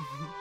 Mm-hmm.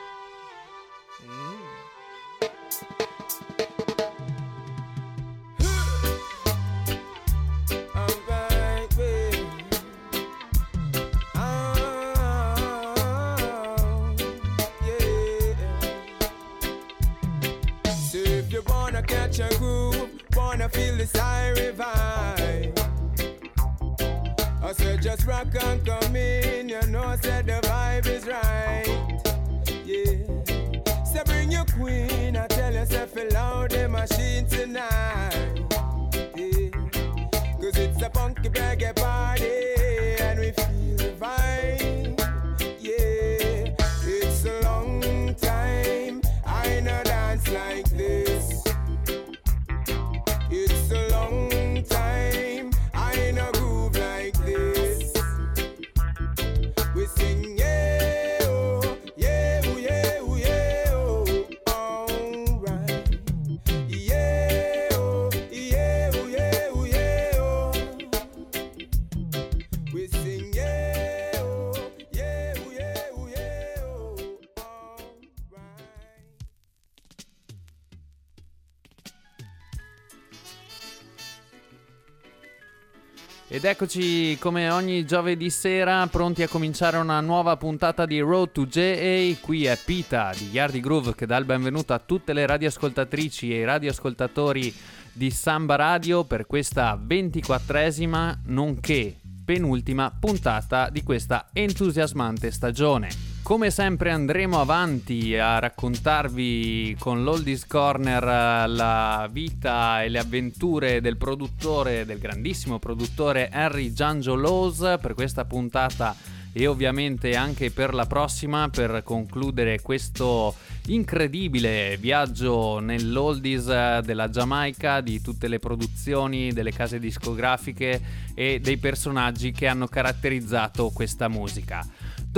Ed eccoci come ogni giovedì sera pronti a cominciare una nuova puntata di Road to JA. Qui è Pita di Yardi Groove che dà il benvenuto a tutte le radioascoltatrici e i radioascoltatori di Samba Radio per questa ventiquattresima nonché penultima puntata di questa entusiasmante stagione. Come sempre andremo avanti a raccontarvi con l'Oldies Corner eh, la vita e le avventure del produttore, del grandissimo produttore Henry Giangio Laws per questa puntata e ovviamente anche per la prossima per concludere questo incredibile viaggio nell'oldies eh, della Giamaica, di tutte le produzioni, delle case discografiche e dei personaggi che hanno caratterizzato questa musica.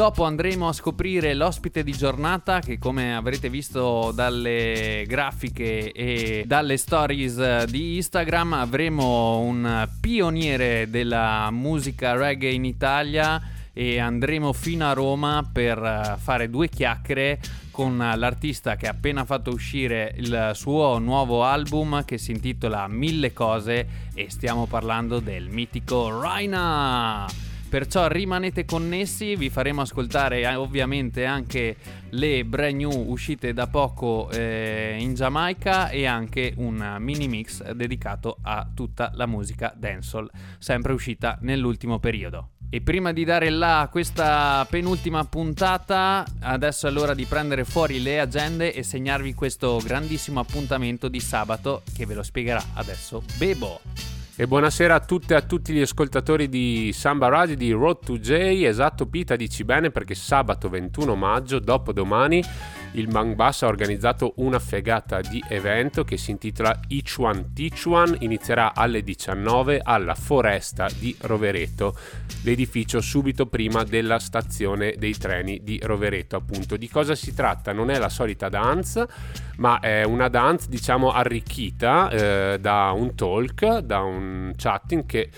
Dopo andremo a scoprire l'ospite di giornata che come avrete visto dalle grafiche e dalle stories eh, di Instagram avremo un pioniere della musica reggae in Italia e andremo fino a Roma per eh, fare due chiacchiere con l'artista che ha appena fatto uscire il suo nuovo album che si intitola Mille cose e stiamo parlando del mitico Raina. Perciò rimanete connessi, vi faremo ascoltare eh, ovviamente anche le brand new uscite da poco eh, in Giamaica e anche un mini mix dedicato a tutta la musica dancehall, sempre uscita nell'ultimo periodo. E prima di dare là a questa penultima puntata, adesso è l'ora di prendere fuori le agende e segnarvi questo grandissimo appuntamento di sabato che ve lo spiegherà adesso Bebo. E buonasera a tutte e a tutti gli ascoltatori di Samba Radio di Road to J. Esatto, Pita, dici bene perché sabato 21 maggio, dopodomani, il Bang Bass ha organizzato una fegata di evento che si intitola Teach One. Inizierà alle 19 alla Foresta di Rovereto, l'edificio subito prima della stazione dei treni di Rovereto. Appunto, di cosa si tratta? Non è la solita dance, ma è una dance, diciamo, arricchita eh, da un talk, da un chatting che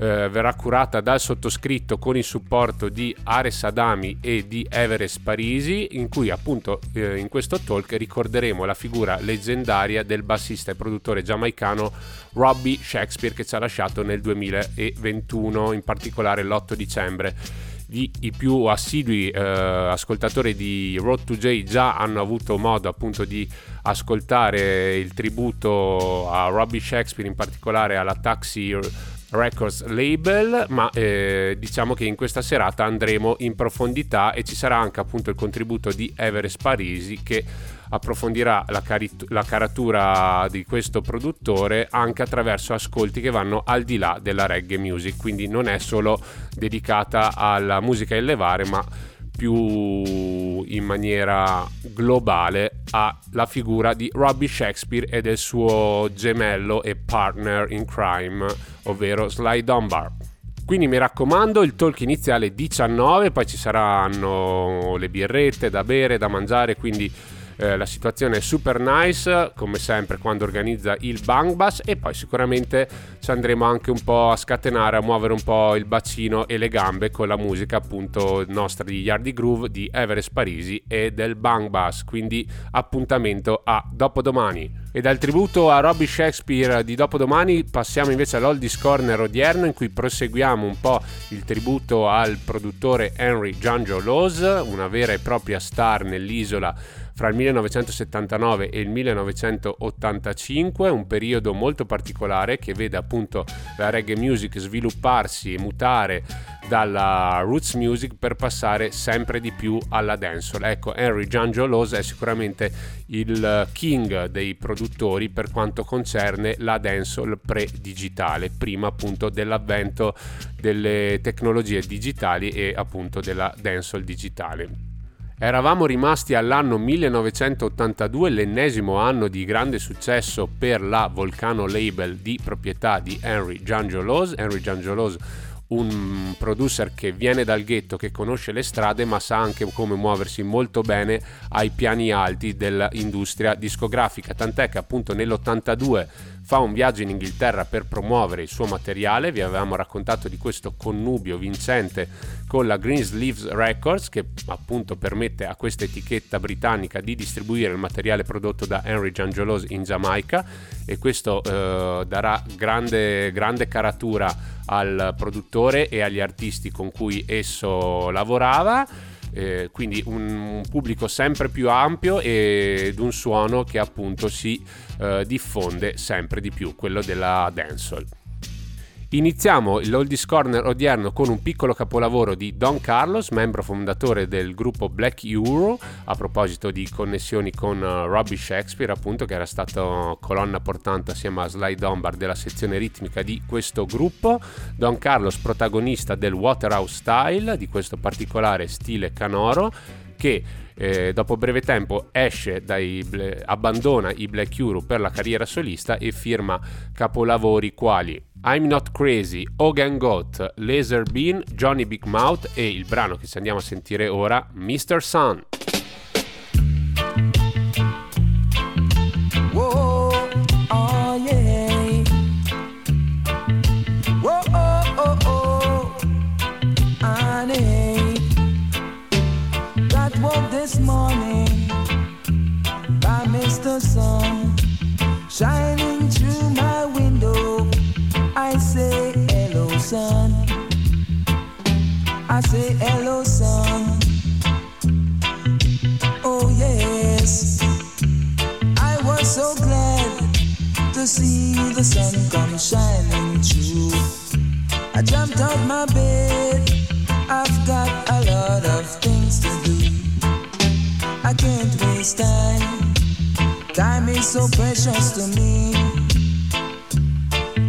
eh, verrà curata dal sottoscritto con il supporto di Ares Adami e di Everest Parisi, in cui appunto eh, in questo talk ricorderemo la figura leggendaria del bassista e produttore giamaicano Robbie Shakespeare che ci ha lasciato nel 2021, in particolare l'8 dicembre. I più assidui eh, ascoltatori di Road to J già hanno avuto modo appunto di ascoltare il tributo a Robbie Shakespeare, in particolare alla Taxi Records label, ma eh, diciamo che in questa serata andremo in profondità e ci sarà anche appunto il contributo di Everest Parisi che approfondirà la, cari- la caratura di questo produttore anche attraverso ascolti che vanno al di là della reggae music, quindi non è solo dedicata alla musica in levare, ma più in maniera globale alla figura di Robbie Shakespeare e del suo gemello e partner in crime, ovvero Sly Dunbar. Quindi mi raccomando, il talk iniziale 19, poi ci saranno le birrette da bere, da mangiare, quindi eh, la situazione è super nice, come sempre quando organizza il Bang Bus e poi sicuramente ci andremo anche un po' a scatenare, a muovere un po' il bacino e le gambe con la musica appunto nostra di Yardy Groove, di Everest Parisi e del Bang Bus, quindi appuntamento a dopodomani. E dal tributo a Robbie Shakespeare di dopodomani passiamo invece all'Oldies Corner odierno in cui proseguiamo un po' il tributo al produttore Henry Giangio Laws, una vera e propria star nell'isola fra il 1979 e il 1985, un periodo molto particolare che vede appunto la reggae music svilupparsi e mutare dalla roots music per passare sempre di più alla dancehall. Ecco, Henry Giangiolos è sicuramente il king dei produttori per quanto concerne la dancehall pre-digitale, prima appunto dell'avvento delle tecnologie digitali e appunto della dancehall digitale. Eravamo rimasti all'anno 1982, l'ennesimo anno di grande successo per la Volcano Label di proprietà di Henry Giangiolos. Henry Giangiolos un producer che viene dal ghetto, che conosce le strade, ma sa anche come muoversi molto bene ai piani alti dell'industria discografica. Tant'è che appunto nell'82 fa un viaggio in Inghilterra per promuovere il suo materiale. Vi avevamo raccontato di questo connubio vincente con la Green Sleeves Records, che appunto permette a questa etichetta britannica di distribuire il materiale prodotto da Henry Giangelos in Giamaica e questo eh, darà grande, grande caratura al produttore e agli artisti con cui esso lavorava. Eh, quindi un pubblico sempre più ampio ed un suono che appunto si eh, diffonde sempre di più, quello della dancehall. Iniziamo l'Oldies Corner odierno con un piccolo capolavoro di Don Carlos, membro fondatore del gruppo Black Euro, a proposito di connessioni con uh, Robbie Shakespeare, appunto, che era stato colonna portante assieme a Sly Dunbar della sezione ritmica di questo gruppo. Don Carlos, protagonista del Waterhouse Style, di questo particolare stile canoro, che eh, dopo breve tempo esce dai, abbandona i Black Euro per la carriera solista e firma capolavori quali I'm Not Crazy, Hogan Goat, Laser Bean, Johnny Big Mouth e il brano che ci andiamo a sentire ora, Mr. Sun. I say hello, son. Oh, yes. I was so glad to see the sun come shining through. I jumped out my bed. I've got a lot of things to do. I can't waste time. Time is so precious to me.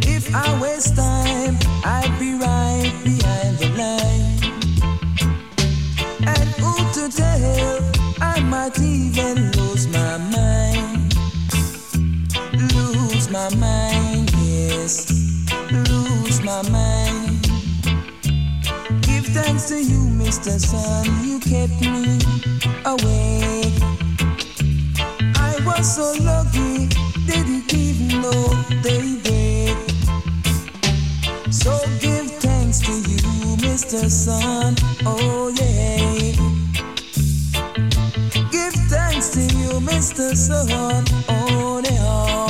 If I waste time, I'd be right I might even lose my mind. Lose my mind, yes. Lose my mind. Give thanks to you, Mr. Sun, you kept me awake. I was so lucky, didn't even know they break. So give thanks to you, Mr. Sun, oh yeah. Mr. Sun on all.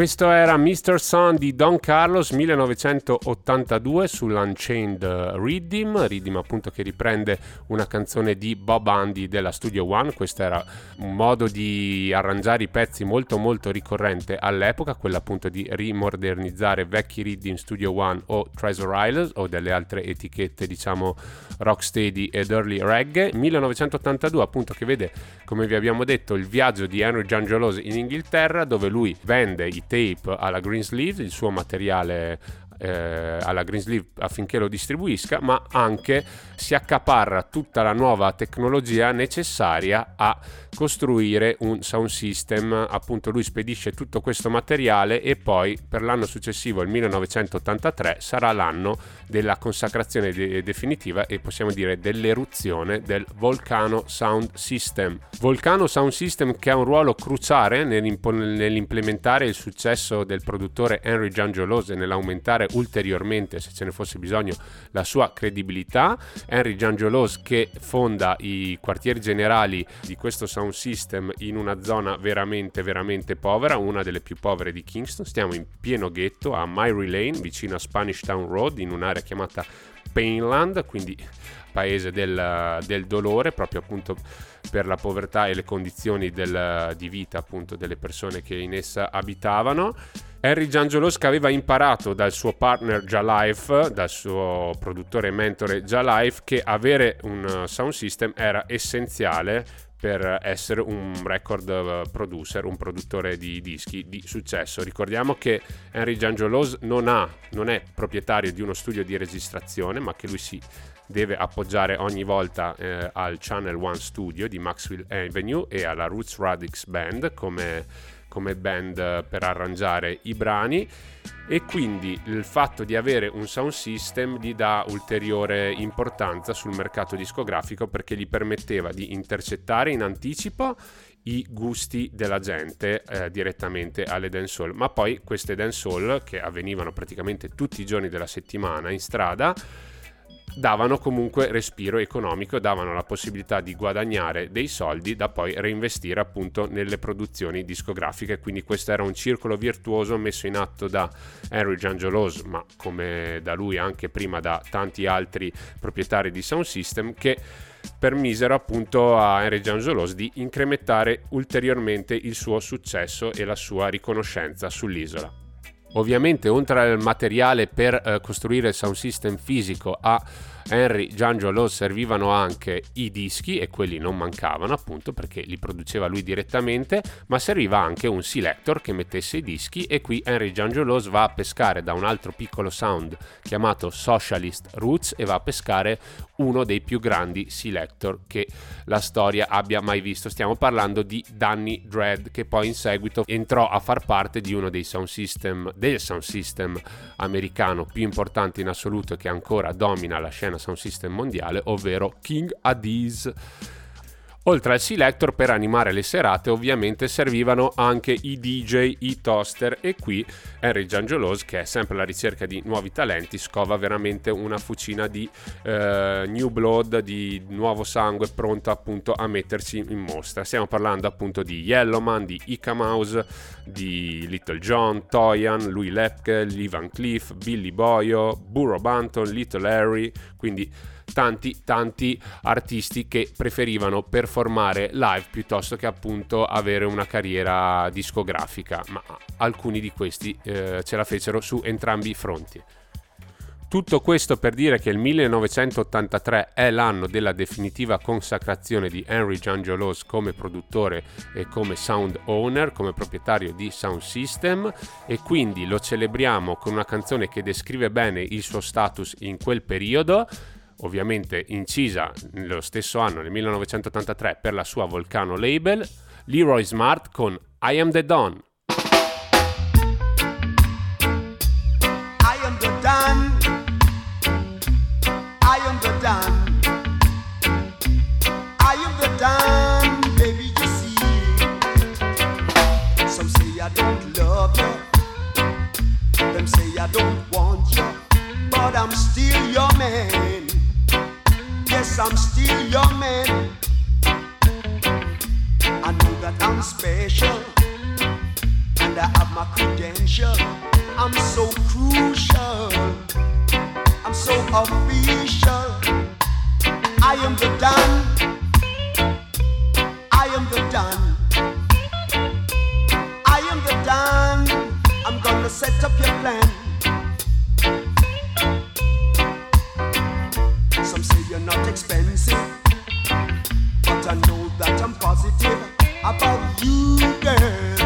Questo era Mr. Sun di Don Carlos 1982 sull'Unchained Rhythm, Rhythm appunto che riprende una canzone di Bob Andy della Studio One, questo era un modo di arrangiare i pezzi molto molto ricorrente all'epoca, quello appunto di rimodernizzare vecchi Rhythm Studio One o Treasure Island o delle altre etichette diciamo rocksteady ed early reggae, 1982 appunto che vede come vi abbiamo detto il viaggio di Henry Giangelos in Inghilterra dove lui vende i tape alla Greensleeve, il suo materiale eh, alla Greensleeve affinché lo distribuisca, ma anche si accaparra tutta la nuova tecnologia necessaria a costruire un sound system. Appunto, lui spedisce tutto questo materiale e poi per l'anno successivo, il 1983, sarà l'anno della consacrazione de- definitiva e possiamo dire dell'eruzione del Volcano Sound System. Volcano Sound System che ha un ruolo cruciale nell'implementare il successo del produttore Henry Giangelos e nell'aumentare ulteriormente, se ce ne fosse bisogno, la sua credibilità. Henry Giangelos che fonda i quartieri generali di questo sound system in una zona veramente, veramente povera, una delle più povere di Kingston. Stiamo in pieno ghetto a Myrie Lane, vicino a Spanish Town Road, in un'area chiamata Painland, quindi paese del, del dolore, proprio appunto per la povertà e le condizioni del, di vita appunto delle persone che in essa abitavano. Harry che aveva imparato dal suo partner Jalife, dal suo produttore e mentore Jalife, che avere un sound system era essenziale per essere un record producer, un produttore di dischi di successo. Ricordiamo che Henry Giangiolos non, non è proprietario di uno studio di registrazione, ma che lui si deve appoggiare ogni volta eh, al Channel One Studio di Maxwell Avenue e alla Roots Radix Band come, come band per arrangiare i brani e quindi il fatto di avere un sound system gli dà ulteriore importanza sul mercato discografico perché gli permetteva di intercettare in anticipo i gusti della gente eh, direttamente alle dancehall. Ma poi queste dancehall che avvenivano praticamente tutti i giorni della settimana in strada davano comunque respiro economico, davano la possibilità di guadagnare dei soldi da poi reinvestire appunto nelle produzioni discografiche. Quindi questo era un circolo virtuoso messo in atto da Henry Giangelos, ma come da lui anche prima da tanti altri proprietari di sound system che permisero appunto a Henry Giangelos di incrementare ulteriormente il suo successo e la sua riconoscenza sull'isola. Ovviamente oltre al materiale per eh, costruire il sound system fisico a Henry Giangiolo servivano anche i dischi e quelli non mancavano appunto perché li produceva lui direttamente, ma serviva anche un selector che mettesse i dischi e qui Henry Giangiolos va a pescare da un altro piccolo sound chiamato Socialist Roots e va a pescare uno dei più grandi selector che la storia abbia mai visto. Stiamo parlando di Danny Dread che poi in seguito entrò a far parte di uno dei sound system, del sound system americano più importanti in assoluto che ancora domina la scena sound system mondiale, ovvero King Adiz. Oltre al selector per animare le serate ovviamente servivano anche i DJ, i toaster e qui Henry Giangiolos che è sempre alla ricerca di nuovi talenti scova veramente una fucina di eh, new blood, di nuovo sangue pronto appunto a metterci in mostra. Stiamo parlando appunto di Yellowman, di Ika Mouse, di Little John, Toyan, Louis Lepke, Lee Cleef, Billy Boyo, Burrow Banton, Little Harry, quindi tanti tanti artisti che preferivano performare live piuttosto che appunto avere una carriera discografica, ma alcuni di questi eh, ce la fecero su entrambi i fronti. Tutto questo per dire che il 1983 è l'anno della definitiva consacrazione di Henry Giangiolos come produttore e come sound owner, come proprietario di Sound System e quindi lo celebriamo con una canzone che descrive bene il suo status in quel periodo ovviamente incisa nello stesso anno, nel 1983, per la sua Volcano label, Leroy Smart con I Am The Don. Them say I don't want you. But I'm still your man. I'm still your man. I know that I'm special, and I have my credential. I'm so crucial. I'm so official. I am the Don. I am the Don. I am the Don. I'm gonna set up your plan. You're not expensive, but I know that I'm positive about you, girl.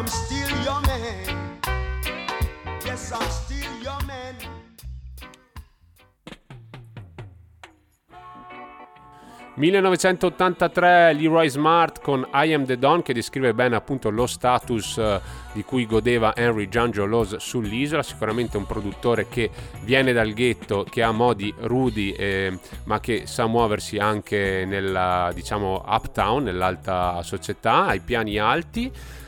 I'm still your man. Yes, I'm still your man. 1983 Leroy Smart con I Am The Don che descrive bene appunto lo status eh, di cui godeva Henry Giangelos sull'isola, sicuramente un produttore che viene dal ghetto, che ha modi rudi eh, ma che sa muoversi anche nella diciamo uptown, nell'alta società, ai piani alti.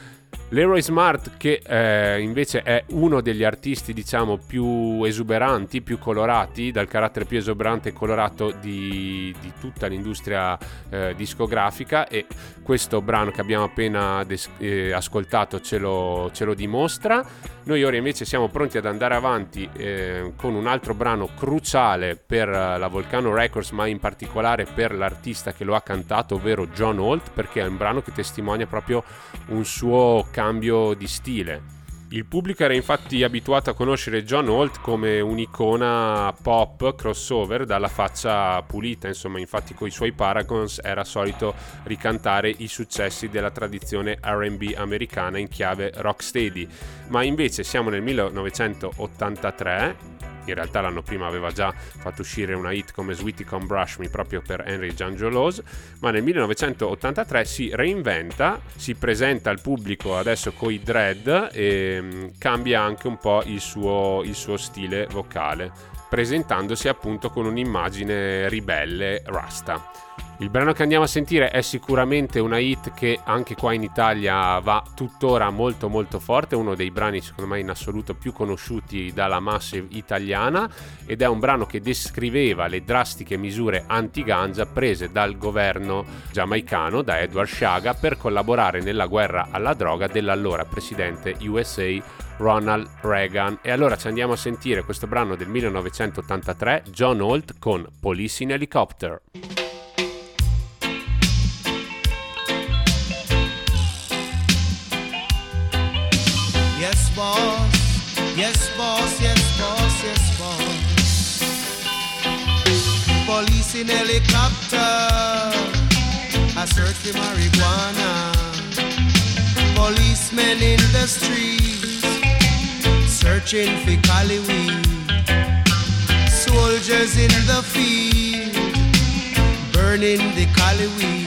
Leroy Smart che eh, invece è uno degli artisti diciamo più esuberanti, più colorati, dal carattere più esuberante e colorato di, di tutta l'industria eh, discografica e questo brano che abbiamo appena des- eh, ascoltato ce lo, ce lo dimostra. Noi ora invece siamo pronti ad andare avanti eh, con un altro brano cruciale per eh, la Volcano Records, ma in particolare per l'artista che lo ha cantato, ovvero John Holt, perché è un brano che testimonia proprio un suo cambio di stile. Il pubblico era infatti abituato a conoscere John Holt come un'icona pop crossover dalla faccia pulita, insomma, infatti con i suoi Paragons era solito ricantare i successi della tradizione RB americana in chiave rocksteady. Ma invece siamo nel 1983 in realtà l'anno prima aveva già fatto uscire una hit come Sweetie Come Brush Me proprio per Henry Giangelos, ma nel 1983 si reinventa, si presenta al pubblico adesso coi dread e mm, cambia anche un po' il suo, il suo stile vocale, presentandosi appunto con un'immagine ribelle rasta. Il brano che andiamo a sentire è sicuramente una hit che anche qua in Italia va tuttora molto molto forte, uno dei brani secondo me in assoluto più conosciuti dalla massa italiana ed è un brano che descriveva le drastiche misure anti-ganja prese dal governo giamaicano, da Edward Shaga, per collaborare nella guerra alla droga dell'allora presidente USA Ronald Reagan. E allora ci andiamo a sentire questo brano del 1983, John Holt con Police in Helicopter. In helicopter. I search for marijuana. Policemen in the streets. Searching for Cali weed. Soldiers in the field. Burning the Cali weed.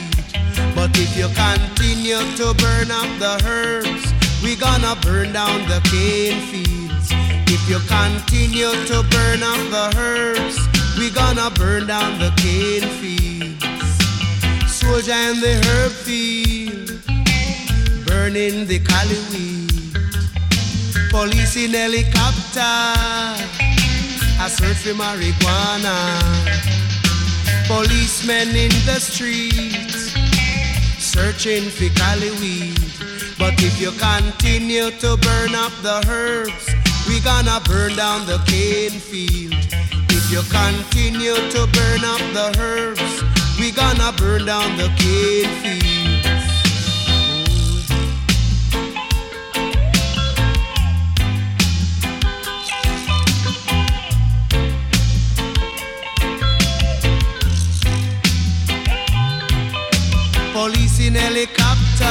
But if you continue to burn up the herbs, we gonna burn down the cane fields. If you continue to burn up the herbs, we gonna burn down the cane fields. Soldier in the herb field, burning the cali weed. Police in helicopter, I search for marijuana. Policemen in the streets, searching for cali weed. But if you continue to burn up the herbs, we gonna burn down the cane field you continue to burn up the herbs, we gonna burn down the cane fields. Police in helicopter,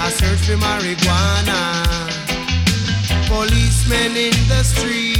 a search for marijuana. Policemen in the street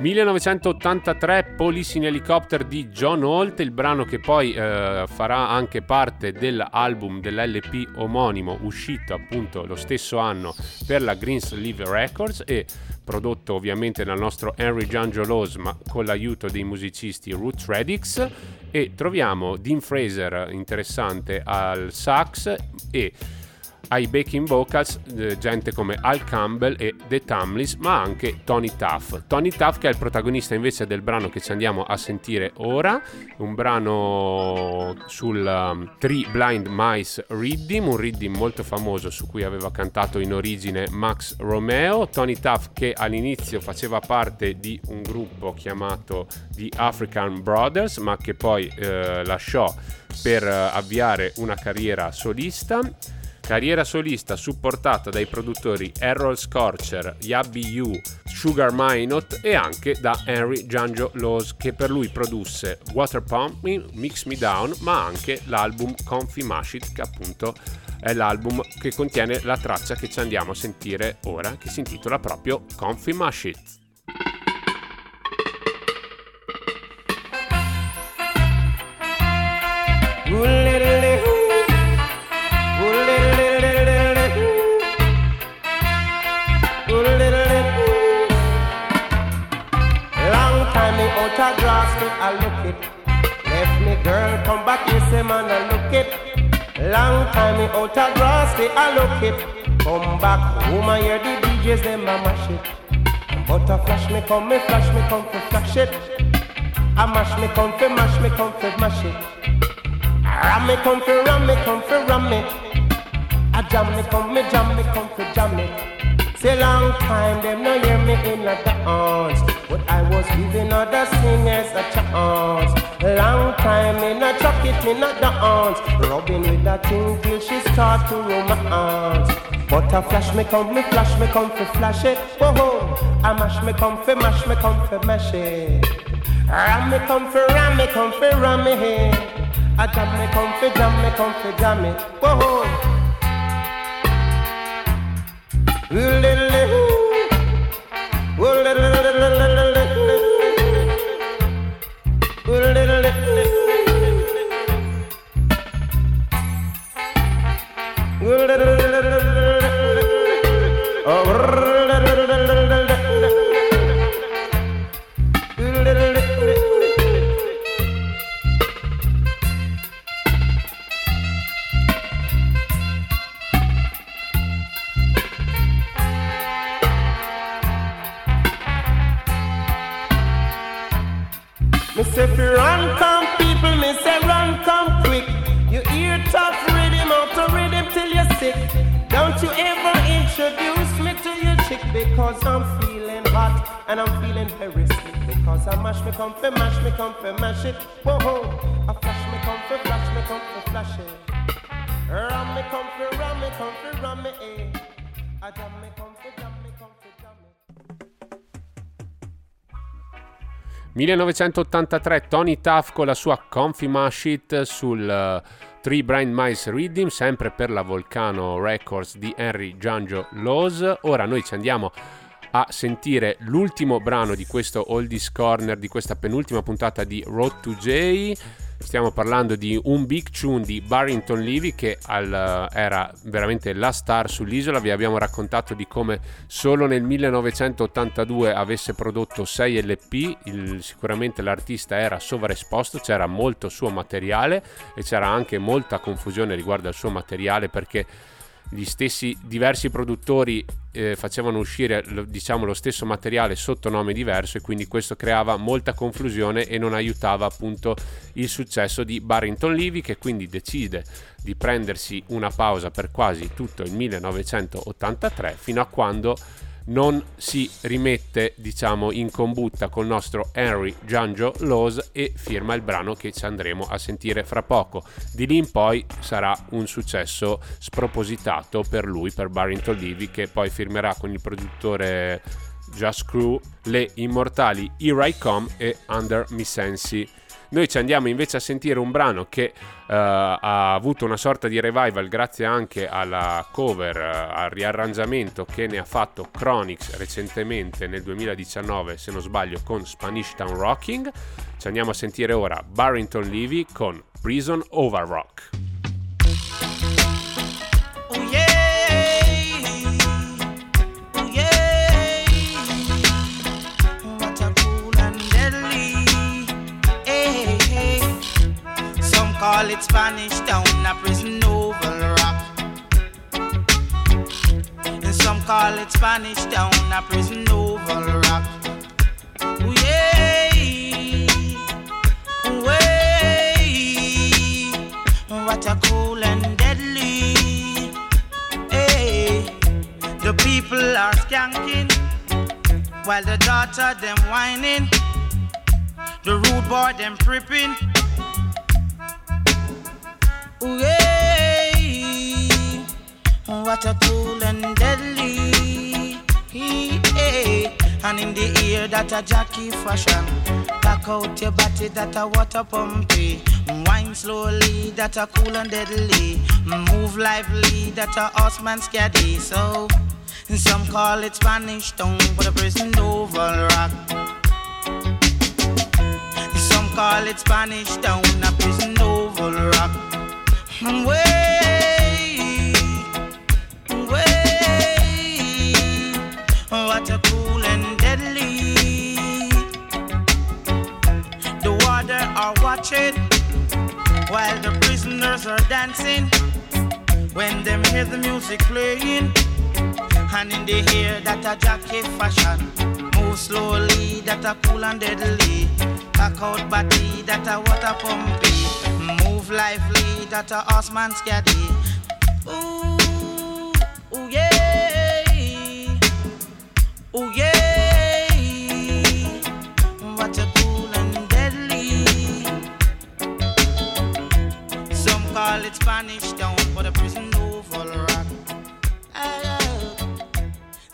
1983 Police in Helicopter di John Holt, il brano che poi eh, farà anche parte dell'album dell'LP omonimo uscito appunto lo stesso anno per la Greensleeve Records e prodotto ovviamente dal nostro Henry Giangiolos ma con l'aiuto dei musicisti Roots Radix e troviamo Dean Fraser interessante al sax e ai backing vocals eh, gente come Al Campbell e The Tamlis, ma anche Tony Tuff. Tony Tuff che è il protagonista invece del brano che ci andiamo a sentire ora, un brano sul um, Three Blind Mice Riddim, un riddim molto famoso su cui aveva cantato in origine Max Romeo. Tony Tuff che all'inizio faceva parte di un gruppo chiamato The African Brothers, ma che poi eh, lasciò per eh, avviare una carriera solista. Carriera solista supportata dai produttori Errol Scorcher, Yabby U, Sugar Minot e anche da Henry Giangio Laws che per lui produsse Water Pump Mix Me Down ma anche l'album Comfy Mash It che appunto è l'album che contiene la traccia che ci andiamo a sentire ora che si intitola proprio Comfy Mash It. Girl come back here say man I look it. Long time me out a grass me I look it. Come back woman, hear the DJs them a mash it. But a flash me come me flash me come fi flash it. I mash me come fi mash me come fi mash it. Ram me come fi ram me come fi ram me. I jam me come me jam me come fi jam it. Say long time them no hear me in a dance But I was giving other singers a chance. Long time in a chuck it in a dance. Rubbing with that thing till she start to romance But a flash me come, me flash me come fi flash it. Whoa, whoa. I mash me come fi mash me come fi mash it. Ram me come fi ram me come fi ram me I jam me come fi jam me come fi jam it. Whoa, whoa. Me 1983 Tony Tuff con la sua Comfy Mash It sul uh, Three Blind Mice Redeem, sempre per la Volcano Records di Henry Giangio Laws. Ora noi ci andiamo a sentire l'ultimo brano di questo Oldies Corner, di questa penultima puntata di Road to J. Stiamo parlando di un big tune di Barrington Levy che al, era veramente la star sull'isola. Vi abbiamo raccontato di come solo nel 1982 avesse prodotto 6 LP. Il, sicuramente l'artista era sovraesposto, c'era molto suo materiale e c'era anche molta confusione riguardo al suo materiale perché gli stessi diversi produttori eh, facevano uscire diciamo lo stesso materiale sotto nome diverso e quindi questo creava molta confusione e non aiutava appunto il successo di Barrington Levy che quindi decide di prendersi una pausa per quasi tutto il 1983 fino a quando non si rimette diciamo in combutta col nostro Henry Giangio Laws e firma il brano che ci andremo a sentire fra poco. Di lì in poi sarà un successo spropositato per lui per Barrington Levy che poi firmerà con il produttore Just Crew le immortali Here I Come e Under Me Sensi noi ci andiamo invece a sentire un brano che uh, ha avuto una sorta di revival grazie anche alla cover, uh, al riarrangiamento che ne ha fatto Chronix recentemente nel 2019, se non sbaglio, con Spanish Town Rocking. Ci andiamo a sentire ora Barrington Levy con Prison Over Rock. Call it Spanish Town, a prison oval rock. And some call it Spanish Town, a prison oval rock. Ooh, yeah. Way. What a cool and deadly. Hey. The people are skanking while the daughter them whining. The rude boy them tripping. Hey, what a cool and deadly. Hey, eh. and in the ear that a jockey fashion. Back out your body that a water pumpy. Wine slowly that a cool and deadly. Move lively that a horseman scary. So some call it Spanish tongue, but a prison oval rock. Some call it Spanish town, a prison oval rock. That a jockey fashion, move slowly, that a cool and deadly. Back out body, that a water pumpy. Move lively, that a horseman scaddy. Ooh, ooh yeah, ooh yeah. What a cool and deadly. Some call it Spanish town, but a prison oval rock.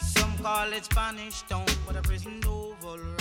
Some call it Spanish town, but a prison oval rock.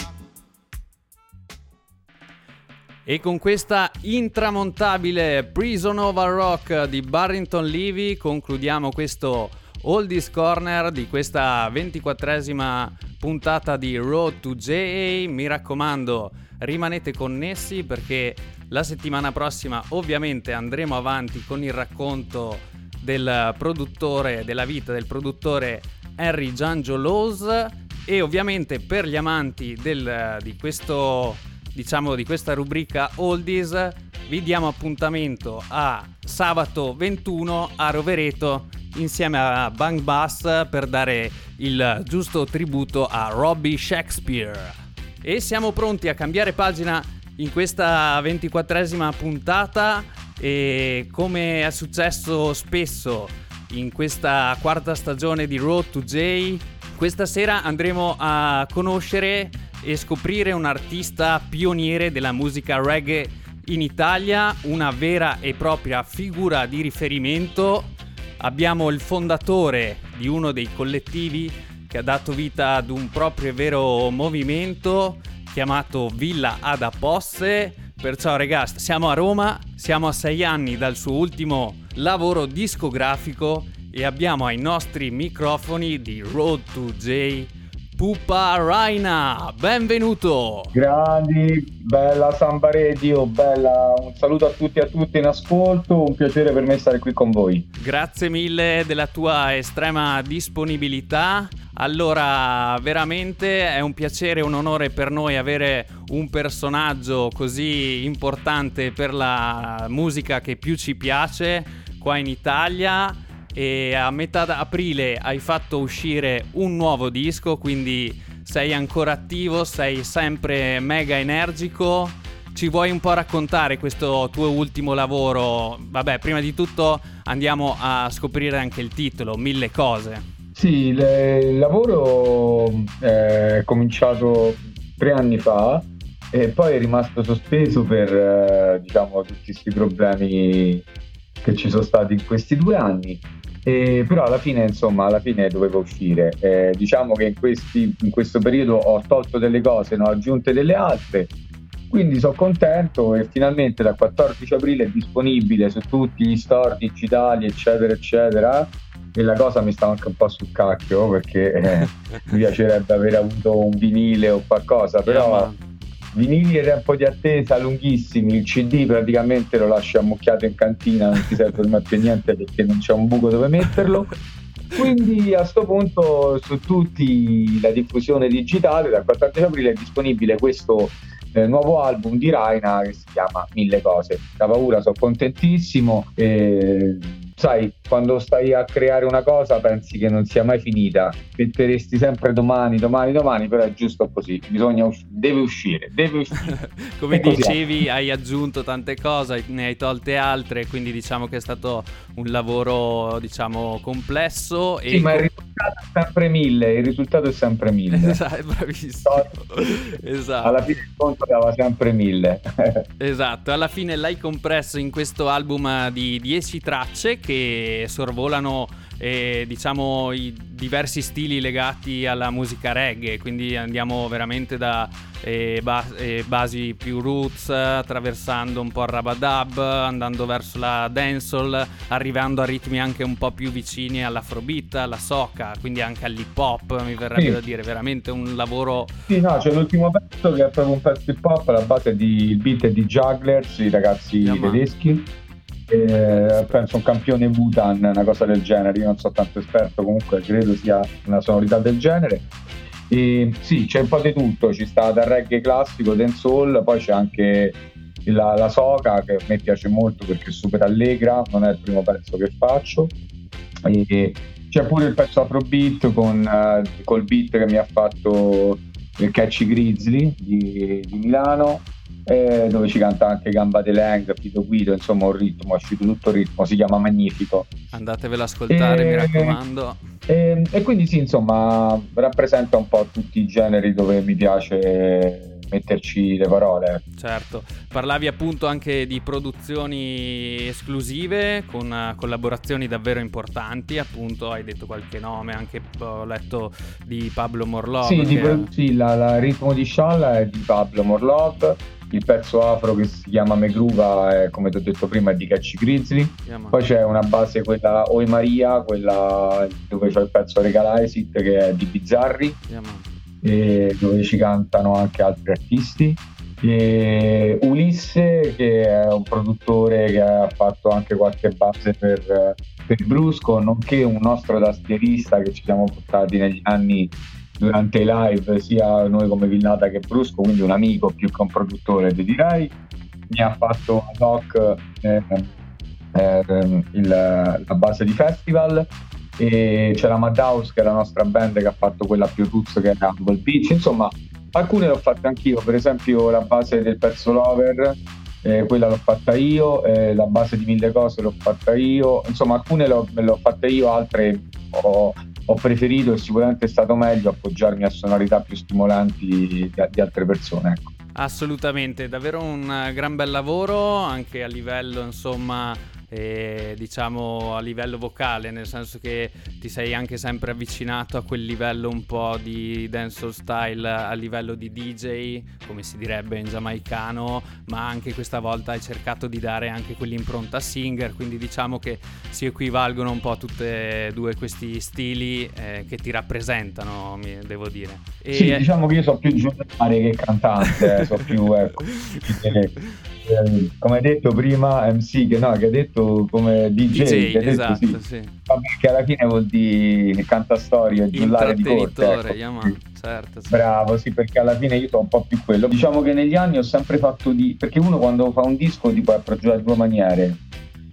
E con questa intramontabile Prison Over Rock di Barrington Levy concludiamo questo Oldies Corner di questa 24esima puntata di Road to JA. Mi raccomando, rimanete connessi perché la settimana prossima ovviamente andremo avanti con il racconto del produttore, della vita del produttore Henry Giangio Laws e ovviamente per gli amanti del, di questo diciamo di questa rubrica Oldies vi diamo appuntamento a sabato 21 a Rovereto insieme a Bang Bass per dare il giusto tributo a Robbie Shakespeare. E siamo pronti a cambiare pagina in questa 24esima puntata. E come è successo spesso in questa quarta stagione di Road to J questa sera andremo a conoscere e scoprire un artista pioniere della musica reggae in Italia, una vera e propria figura di riferimento. Abbiamo il fondatore di uno dei collettivi che ha dato vita ad un proprio e vero movimento chiamato Villa Ada Posse. Perciò ragazzi, siamo a Roma, siamo a sei anni dal suo ultimo lavoro discografico e abbiamo ai nostri microfoni di Road to J Pupa Raina, benvenuto! Grandi, bella Samba Radio, bella, un saluto a tutti e a tutte in ascolto, un piacere per me stare qui con voi. Grazie mille della tua estrema disponibilità. Allora, veramente è un piacere e un onore per noi avere un personaggio così importante per la musica che più ci piace qua in Italia e a metà aprile hai fatto uscire un nuovo disco, quindi sei ancora attivo, sei sempre mega energico. Ci vuoi un po' raccontare questo tuo ultimo lavoro? Vabbè, prima di tutto andiamo a scoprire anche il titolo, Mille cose. Sì, il lavoro eh, è cominciato tre anni fa e poi è rimasto sospeso per eh, diciamo, tutti questi problemi che ci sono stati in questi due anni. E, però alla fine, insomma, alla fine dovevo uscire. Eh, diciamo che in, questi- in questo periodo ho tolto delle cose, ne ho aggiunte delle altre. Quindi sono contento e finalmente dal 14 aprile è disponibile su tutti gli store digitali, eccetera, eccetera. E la cosa mi sta anche un po' sul cacchio perché eh, mi piacerebbe aver avuto un vinile o qualcosa, però Ma- vinili e tempo di attesa lunghissimi, il CD praticamente lo lasci ammucchiato in cantina, non ti serve ormai più niente perché non c'è un buco dove metterlo. Quindi a sto punto su tutti la diffusione digitale dal 14 aprile è disponibile questo eh, nuovo album di Raina che si chiama Mille cose. Da paura sono contentissimo e sai, quando stai a creare una cosa pensi che non sia mai finita, metteresti sempre domani, domani, domani, però è giusto così, bisogna us- deve uscire, deve uscire. Come dicevi, hai aggiunto tante cose, ne hai tolte altre, quindi diciamo che è stato un lavoro, diciamo, complesso e Sì, ma il risultato è sempre mille, il risultato è sempre mille. Esatto, bravissimo. Esatto. Alla fine il conto dava sempre mille. Esatto, alla fine l'hai compresso in questo album di 10 tracce che sorvolano eh, diciamo i diversi stili legati alla musica reggae, quindi andiamo veramente da eh, ba- eh, basi più roots, attraversando un po' il rabadab, andando verso la dancehall, arrivando a ritmi anche un po' più vicini all'afrobeat, alla soca, quindi anche all'hip hop, mi verrebbe Sì. da dire, veramente un lavoro Sì, no, c'è l'ultimo pezzo che è proprio un pezzo hip hop, la base di il beat è di Jugglers, i ragazzi man. tedeschi. Eh, penso un campione Wutan, una cosa del genere. Io non sono tanto esperto, comunque credo sia una sonorità del genere. E sì, c'è un po' di tutto, ci sta dal reggae classico, dancehall, poi c'è anche la, la soca che a me piace molto perché è super allegra, non è il primo pezzo che faccio. E c'è pure il pezzo Afrobeat con eh, col beat che mi ha fatto il Catchy Grizzly di, di Milano, eh, dove ci canta anche Gamba de Lang, Pito Guido, insomma un ritmo, è uscito tutto il ritmo, si chiama Magnifico. Andatevelo ad ascoltare, mi Eh, raccomando. E, e quindi sì, insomma, rappresenta un po' tutti i generi dove mi piace metterci le parole. Certo, parlavi appunto anche di produzioni esclusive con collaborazioni davvero importanti, appunto hai detto qualche nome, anche ho letto di Pablo Morlov. Sì, che- sì, la, la ritmo di Scialla è di Pablo Morlov, il pezzo afro che si chiama Megruva è, come ti ho detto prima, è di Catchy Grizzly. Chiama- Poi c'è una base, quella Oi Maria, quella dove c'è il pezzo Regalaisit che è di Bizzarri, e dove ci cantano anche altri artisti. E Ulisse, che è un produttore che ha fatto anche qualche base per, per Brusco, nonché un nostro tastierista che ci siamo portati negli anni durante i live, sia noi come Villata che Brusco, quindi un amico più che un produttore, ti direi. Mi ha fatto ad hoc eh, eh, il- la base di festival. E c'è la Madhouse che è la nostra band che ha fatto quella più roots che era Humble Beach. Insomma alcune l'ho fatte anch'io. Per esempio la base del pezzo Lover eh, quella l'ho fatta io. Eh, la base di mille cose l'ho fatta io. Insomma alcune le ho fatte io altre ho, ho preferito e sicuramente è stato meglio appoggiarmi a sonorità più stimolanti di, di altre persone ecco. Assolutamente, davvero un gran bel lavoro anche a livello, insomma, eh, diciamo a livello vocale, nel senso che ti sei anche sempre avvicinato a quel livello un po' di dancehall style a livello di DJ, come si direbbe in giamaicano, ma anche questa volta hai cercato di dare anche quell'impronta singer, quindi diciamo che si equivalgono un po' tutti e due questi stili eh, che ti rappresentano, devo dire. E- Sì, diciamo che io so più giocare che cantante, eh, so più, ecco, eh, eh, come hai detto prima, MC, che no, che hai detto come DJ, DJ, che hai detto esatto, sì. sì. Vabbè, che alla fine vuol dire cantastorie, giullare di corte. Ecco. Yaman, certo, sì. Bravo, sì, perché alla fine io sono un po' più quello. Diciamo che negli anni ho sempre fatto di... perché uno quando fa un disco ti puoi approcciare a due maniere.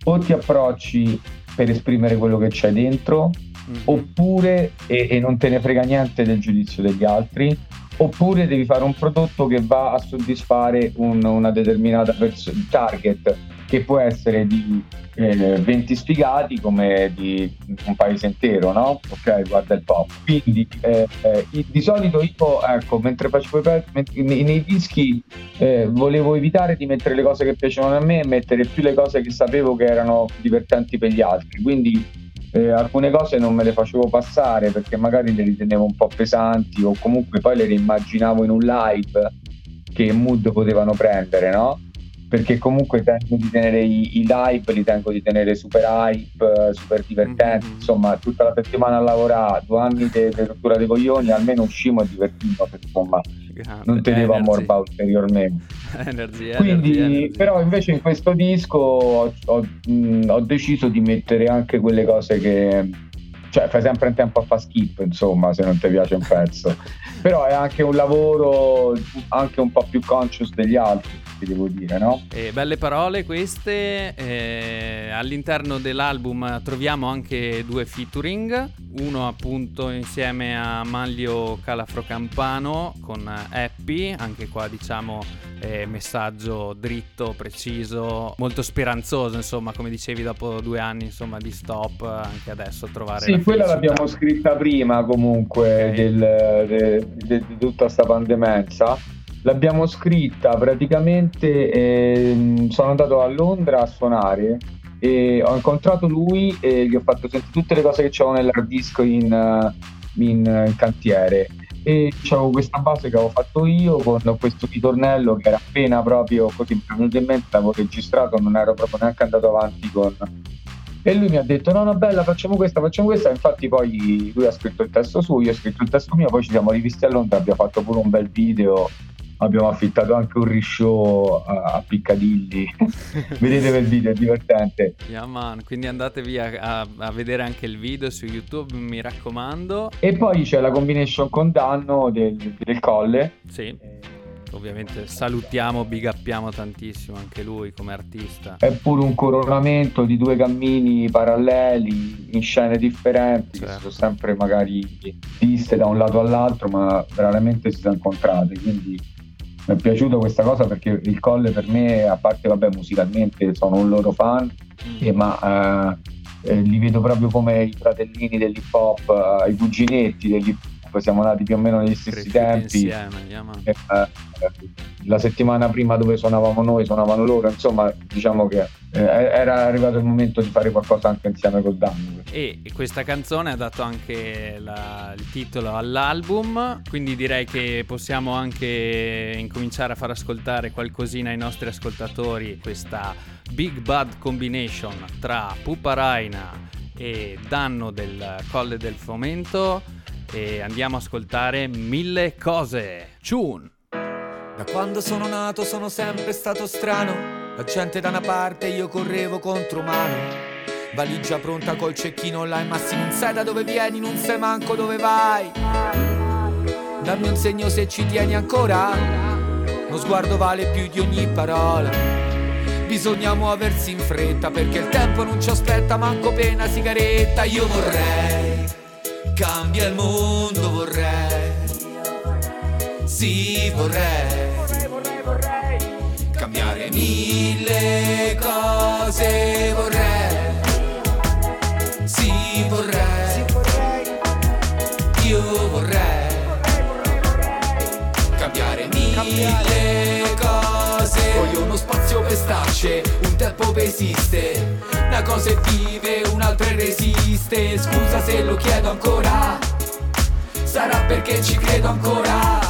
O ti approcci per esprimere quello che c'è dentro, Mhm. oppure, e, e non te ne frega niente del giudizio degli altri, oppure devi fare un prodotto che va a soddisfare un- una determinata pers- target, che può essere di eh, 20 sfigati come di un paese intero, no? Ok, guarda il pop. Quindi eh, eh, di solito io, ecco, mentre facevo i pezzi, nei, nei dischi eh, volevo evitare di mettere le cose che piacevano a me e mettere più le cose che sapevo che erano divertenti per gli altri. Quindi eh, alcune cose non me le facevo passare perché magari le ritenevo un po' pesanti o comunque poi le rimmaginavo in un live che mood potevano prendere, no? Perché comunque tendo di tenere i, i live, li tengo di tenere super hype, super divertenti, mm-hmm. insomma tutta la settimana a lavorare, due anni di rottura dei coglioni, almeno uscimo e divertito, insomma Grande. non tenevo a morba ulteriormente. energia, Quindi, energia, però invece in questo disco ho, ho, mh, ho, deciso di mettere anche quelle cose che... Cioè, fai sempre in tempo a fare skip, insomma, se non ti piace un pezzo. però è anche un lavoro anche un po' più conscious degli altri ti devo dire, no? E belle parole queste. Eh, all'interno dell'album troviamo anche due featuring, uno appunto insieme a Maglio Calafrocampano con Happy, anche qua diciamo eh, messaggio dritto, preciso, molto speranzoso, insomma, come dicevi dopo due anni insomma, di stop, anche adesso trovare... Sì, quella l'abbiamo scritta prima comunque okay. del, de, de, di tutta questa pandemenza l'abbiamo scritta praticamente, eh, sono andato a Londra a suonare e ho incontrato lui e gli ho fatto sentire tutte le cose che c'avevo nell'hard disk in, eh, in, in cantiere. E avevo questa base che avevo fatto io con questo ritornello che era appena proprio così mi è venuto in mente, l'avevo registrato, non ero proprio neanche andato avanti con... E lui mi ha detto no no bella facciamo questa, facciamo questa, infatti poi lui ha scritto il testo suo, io ho scritto il testo mio, poi ci siamo rivisti a Londra, abbiamo fatto pure un bel video abbiamo affittato anche un rishow a, a Piccadilly vedete quel video è divertente yeah, man. quindi andatevi a, a, a, vedere anche il video su youtube mi raccomando e poi c'è la combination con Danno del, del Colle sì eh, ovviamente salutiamo, big uppiamo tantissimo anche lui come artista. È pure un coronamento di due cammini paralleli in scene differenti, certo. sono sempre magari viste da un lato all'altro, ma veramente si sono incontrate, quindi mi è piaciuta questa cosa perché il Colle per me, a parte vabbè musicalmente sono un loro fan, mm. eh, ma eh, li vedo proprio come i fratellini dell'hip hop, eh, i cuginetti dell'hip hop, siamo nati più o meno negli stessi tempi. Insieme, yeah, la settimana prima dove suonavamo noi suonavano loro, insomma diciamo che eh, era arrivato il momento di fare qualcosa anche insieme col Danno. E questa canzone ha dato anche la, il titolo all'album, quindi direi che possiamo anche incominciare a far ascoltare qualcosina ai nostri ascoltatori questa Big Bad Combination tra Pupa Raina e Danno del Colle del Fomento e andiamo a ascoltare mille cose. Chun! Da quando sono nato sono sempre stato strano. La gente da una parte io correvo contro mano. Valigia pronta col cecchino là, ma se non sai da dove vieni, non sai manco dove vai. Dammi un segno se ci tieni ancora. Lo sguardo vale più di ogni parola. Bisogna muoversi in fretta perché il tempo non ci aspetta, manco pena sigaretta. Io vorrei, cambia il mondo, vorrei. Sì, vorrei. Cambiare mille cose vorrei, sì vorrei, io vorrei. Cambiare mille cose. Voglio uno spazio per starci, per esiste, una cosa è vive, un'altra resiste. Scusa se lo chiedo ancora, sarà perché ci credo ancora.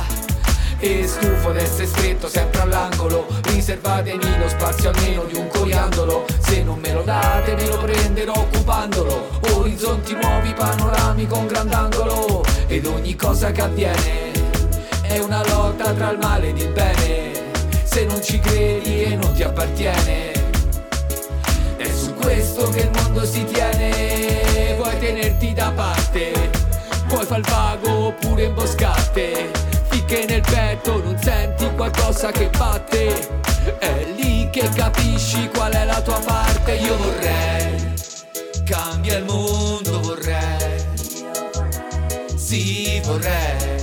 E stufo d'essere stretto sempre all'angolo. Riservatemi lo spazio almeno di un coriandolo. Se non me lo date me lo prenderò occupandolo. Orizzonti nuovi, panorami con grandangolo. Ed ogni cosa che avviene È una lotta tra il male ed il bene. Se non ci credi e non ti appartiene questo che il mondo si tiene. Vuoi tenerti da parte Puoi far il vago oppure imboscate. Che nel petto non senti qualcosa che batte. È lì che capisci qual è la tua parte. Io vorrei, cambia il mondo vorrei. Sì vorrei.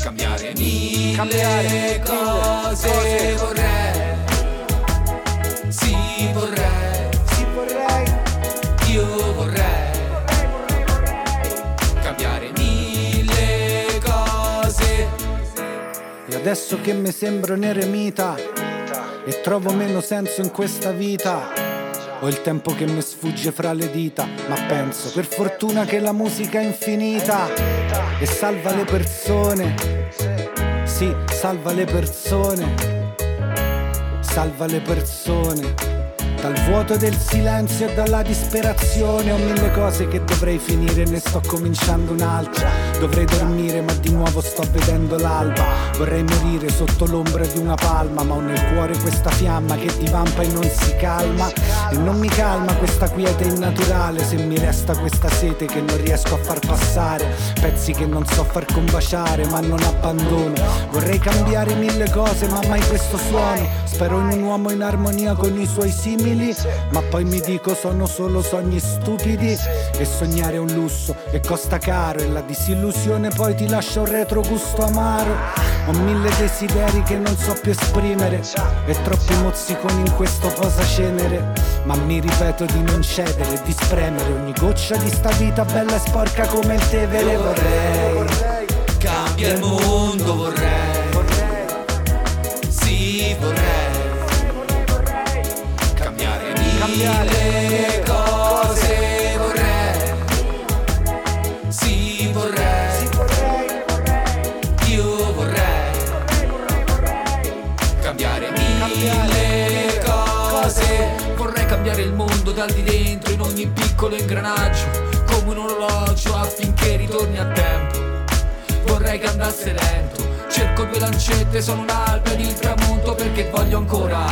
Cambiare mille cose. vorrei adesso che mi sembro un eremita e trovo meno senso in questa vita. Ho il tempo che mi sfugge fra le dita, ma penso per fortuna che la musica è infinita e salva le persone. Sì, salva le persone. Salva le persone. Dal vuoto del silenzio e dalla disperazione ho mille cose che dovrei finire, ne sto cominciando un'altra. Dovrei dormire ma di nuovo sto vedendo l'alba. Vorrei morire sotto l'ombra di una palma, ma ho nel cuore questa fiamma che divampa e non si calma. E non mi calma questa quiete innaturale se mi resta questa sete che non riesco a far passare. Pezzi che non so far combaciare ma non abbandono. Vorrei cambiare mille cose ma mai questo suono. Spero in un uomo in armonia con i suoi simili ma poi mi dico sono solo sogni stupidi. E sognare è un lusso e costa caro e la disillusione poi ti lascia un retrogusto amaro. Ho mille desideri che non so più esprimere e troppi mozziconi in questo posacenere, ma mi ripeto di non cedere e di spremere ogni goccia di sta vita bella e sporca come il Tevere vorrei. Cambia il mondo vorrei, sì vorrei mille cose vorrei, sì vorrei, io vorrei. Cambiare mille cose, vorrei cambiare il mondo dal di dentro in ogni piccolo ingranaggio, come un orologio affinché ritorni a tempo. Vorrei che andasse lento. Cerco due lancette, sono un'alba di tramonto Perché voglio ancora,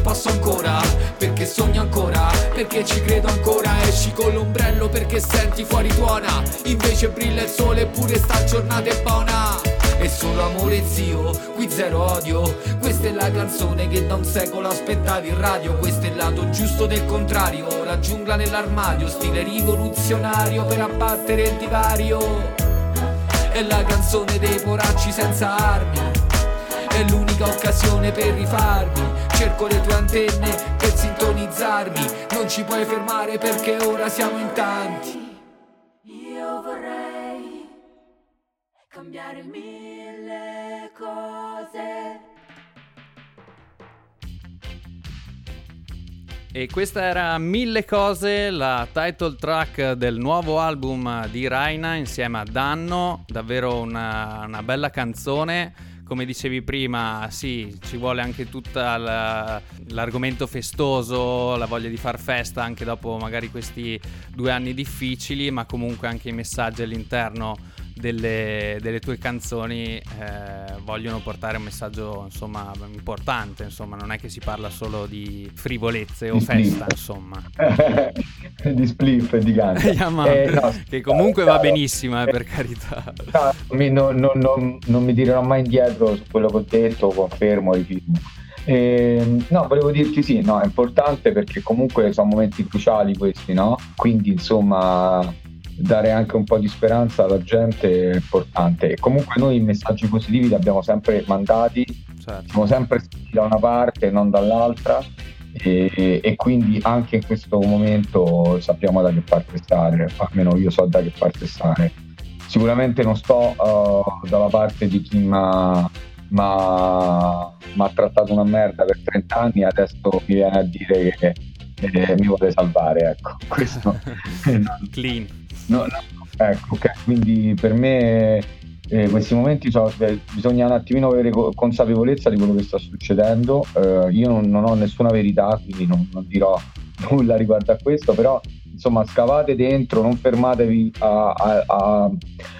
posso ancora Perché sogno ancora, perché ci credo ancora Esci con l'ombrello perché senti fuori tuona Invece brilla il sole pure sta giornata è buona e solo amore zio, qui zero odio Questa è la canzone che da un secolo aspettavi in radio Questo è il lato giusto del contrario La giungla nell'armadio, stile rivoluzionario per abbattere il divario è la canzone dei poracci senza armi. È l'unica occasione per rifarmi. Cerco le tue antenne per sintonizzarmi. Non ci puoi fermare perché ora siamo in tanti. Io vorrei cambiare mille cose. E questa era Mille cose, la title track del nuovo album di Raina insieme a Danno, davvero una, una bella canzone. Come dicevi prima, sì, ci vuole anche tutto l'argomento festoso, la voglia di far festa anche dopo magari questi due anni difficili, ma comunque anche i messaggi all'interno delle, delle tue canzoni eh, vogliono portare un messaggio insomma importante insomma non è che si parla solo di frivolezze o festa insomma. Di spliff e di ganja eh, no, che comunque va benissimo eh, per carità. no, non, non, non, mi tirerò mai indietro su quello che ho detto confermo rifirmo eh, no, volevo dirti sì, no, è importante perché comunque sono momenti cruciali questi, no? Quindi insomma dare anche un po' di speranza alla gente è importante. E comunque noi i messaggi positivi li abbiamo sempre mandati, certo. siamo sempre da una parte e non dall'altra. E, e, quindi anche in questo momento sappiamo da che parte stare, almeno io so da che parte stare. Sicuramente non sto uh, dalla parte di chi mi ha trattato una merda per 30 anni e adesso mi viene a dire che eh, mi vuole salvare, ecco, questo clean. No, no, ecco, ok, quindi per me eh, questi momenti so, beh, bisogna un attimino avere consapevolezza di quello che sta succedendo. Eh, io non, non, ho nessuna verità, quindi non, non, dirò nulla riguardo a questo, però insomma scavate dentro, non fermatevi a, a, a,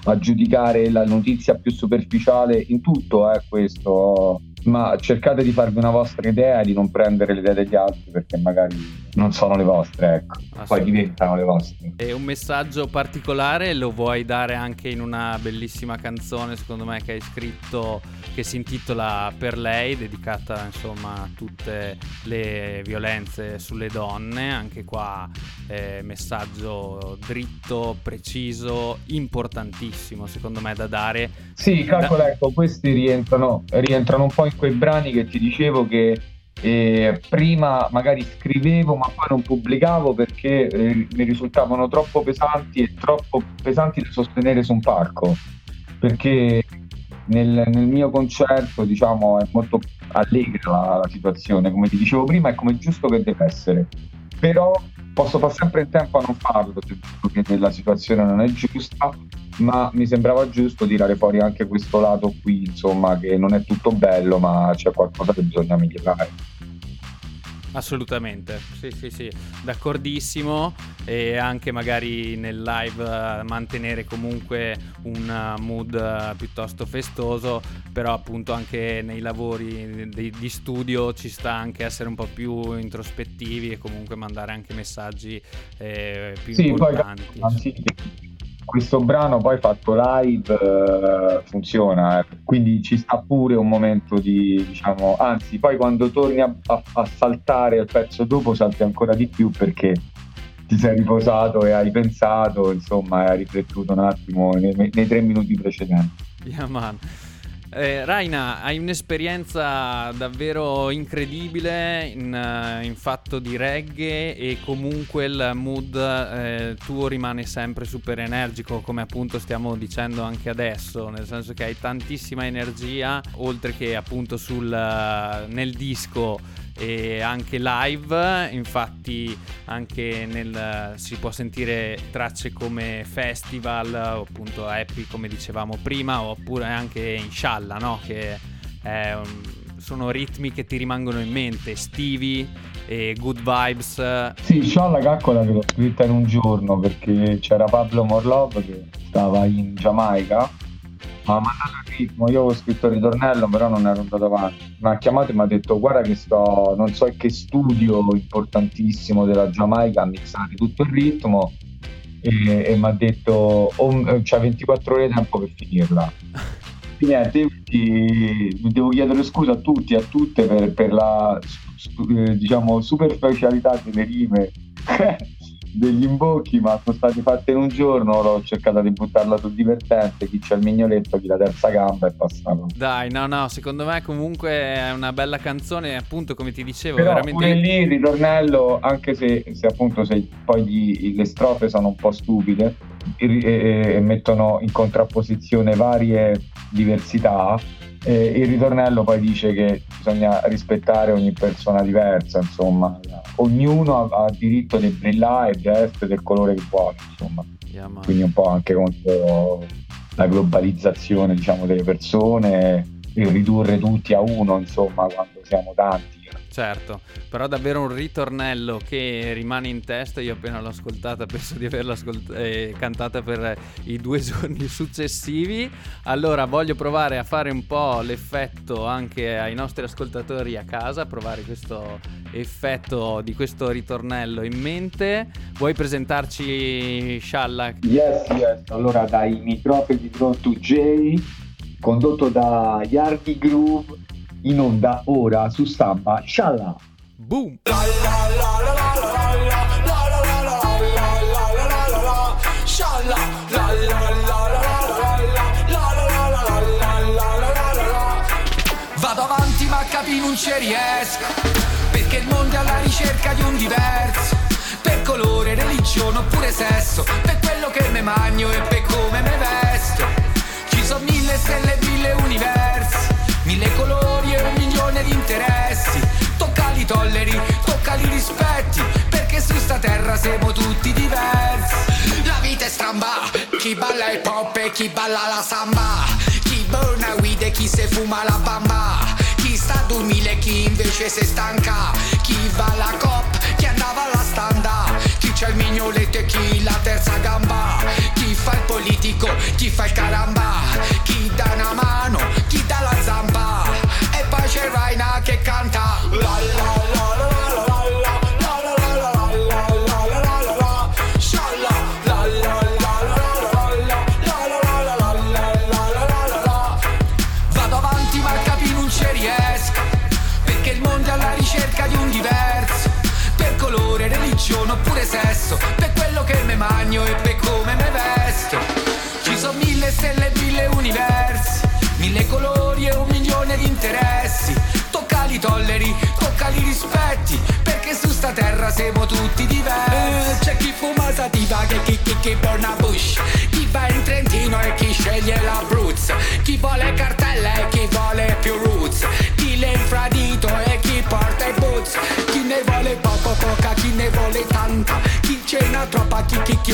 a giudicare la notizia più superficiale in tutto, eh, questo ma cercate di farvi una vostra idea e di non prendere le idee degli altri perché magari non sono le vostre, ecco, poi diventano le vostre. E un messaggio particolare lo vuoi dare anche in una bellissima canzone, secondo me, che hai scritto, che si intitola Per lei, dedicata insomma a tutte le violenze sulle donne, anche qua eh, messaggio dritto, preciso, importantissimo secondo me da dare. Sì, calcola, da... ecco, questi rientrano, rientrano un po' in quei brani che ti dicevo che eh, prima magari scrivevo ma poi non pubblicavo perché eh, mi risultavano troppo pesanti e troppo pesanti da sostenere su un palco. Perché nel, nel mio concerto diciamo è molto allegra la, la situazione, come ti dicevo prima è come giusto che deve essere, però posso fare sempre in tempo a non farlo perché la situazione non è giusta, ma mi sembrava giusto tirare fuori anche questo lato qui, insomma, che non è tutto bello, ma c'è qualcosa che bisogna migliorare. Assolutamente, sì, sì, sì, d'accordissimo. E anche magari nel live eh, mantenere comunque un eh, mood eh, piuttosto festoso, però appunto anche nei lavori di, di studio ci sta anche essere un po' più introspettivi e comunque mandare anche messaggi eh, più sì, importanti. Poi, sì, questo brano poi fatto live uh, funziona, eh. quindi ci sta pure un momento di, diciamo, anzi poi quando torni a, a, a, saltare il pezzo dopo salti ancora di più perché ti sei riposato e hai pensato, insomma, hai riflettuto un attimo nei, nei tre minuti precedenti. Yeah, man. Eh, Raina, hai un'esperienza davvero incredibile in, uh, in, fatto di reggae e comunque il mood eh, tuo rimane sempre super energico, come appunto stiamo dicendo anche adesso, nel senso che hai tantissima energia, oltre che appunto sul, uh, nel disco e anche live, infatti anche nel, si può sentire tracce come Festival, appunto Happy come dicevamo prima, oppure anche Inshallah, no? che è, sono ritmi che ti rimangono in mente, Stevie e Good Vibes. Sì, Inshallah calcola che l'ho scritta in un giorno perché c'era Pablo Morlov che stava in Giamaica mi ha mandato il ritmo, io ho scritto il ritornello, però non ero andato avanti. Mi ha chiamato e mi ha detto: Guarda, che sto, non so che studio importantissimo della Giamaica a mixare tutto il ritmo. E, e mi ha detto: oh, C'ha 24 ore di tempo per finirla. E niente, mi devo chiedere scusa a tutti e a tutte per, per la eh, diciamo superficialità delle rime degli imbocchi, ma sono stati fatti in un giorno. L'ho cercato di buttarla sul divertente. Chi c'è il mignoletto, chi la terza gamba è passato. Dai, no, no, secondo me comunque è una bella canzone. Appunto, come ti dicevo, Però veramente. Pure lì il ritornello, anche se, se appunto se poi gli, le strofe sono un po' stupide e, e, e mettono in contrapposizione varie diversità e il ritornello poi dice che bisogna rispettare ogni persona diversa, insomma, ognuno ha, ha diritto di brillare e di essere del colore che vuole, insomma. Yeah, Quindi un po' anche contro la globalizzazione, diciamo, delle persone, il ridurre tutti a uno, insomma, quando siamo tanti Certo, però davvero un ritornello che rimane in testa, io appena l'ho ascoltata penso di averla ascolt- eh, cantata per i due giorni successivi, allora voglio provare a fare un po' l'effetto anche ai nostri ascoltatori a casa, provare questo effetto di questo ritornello in mente, vuoi presentarci Shalla? Yes, yes, allora dai microfoni di Drone to J, condotto da Yardi Groove in onda ora su stampa Scialla. Boom! Vado avanti ma capi non ci riesco Perché il mondo è alla ricerca di un diverso Per colore, religione oppure sesso Per quello che me magno e per come me vesto Ci sono mille stelle e mille universi tolleri, tocca li rispetti Perché su sta terra siamo tutti diversi. La vita è stramba Chi balla il pop e chi balla la samba. Chi burna weed e chi se fuma la bamba. Chi sta a dormire e chi invece si stanca. Chi va alla cop, chi andava alla standa. Chi c'ha il mignoletto e chi la terza gamba. Chi fa il politico, chi fa il caramba. Chi dà una mano, mille colori e un milione di interessi. Tocca li tolleri, tocca li rispetti, perché su sta terra siamo tutti diversi. Eh, c'è chi fuma sativa e chi chi chi porna bush, chi va in Trentino e chi sceglie la l'Abruzzo, chi vuole cartella e chi vuole più roots, chi l'è infradito e chi porta i boots, chi ne vuole poco poca, chi ne vuole tanta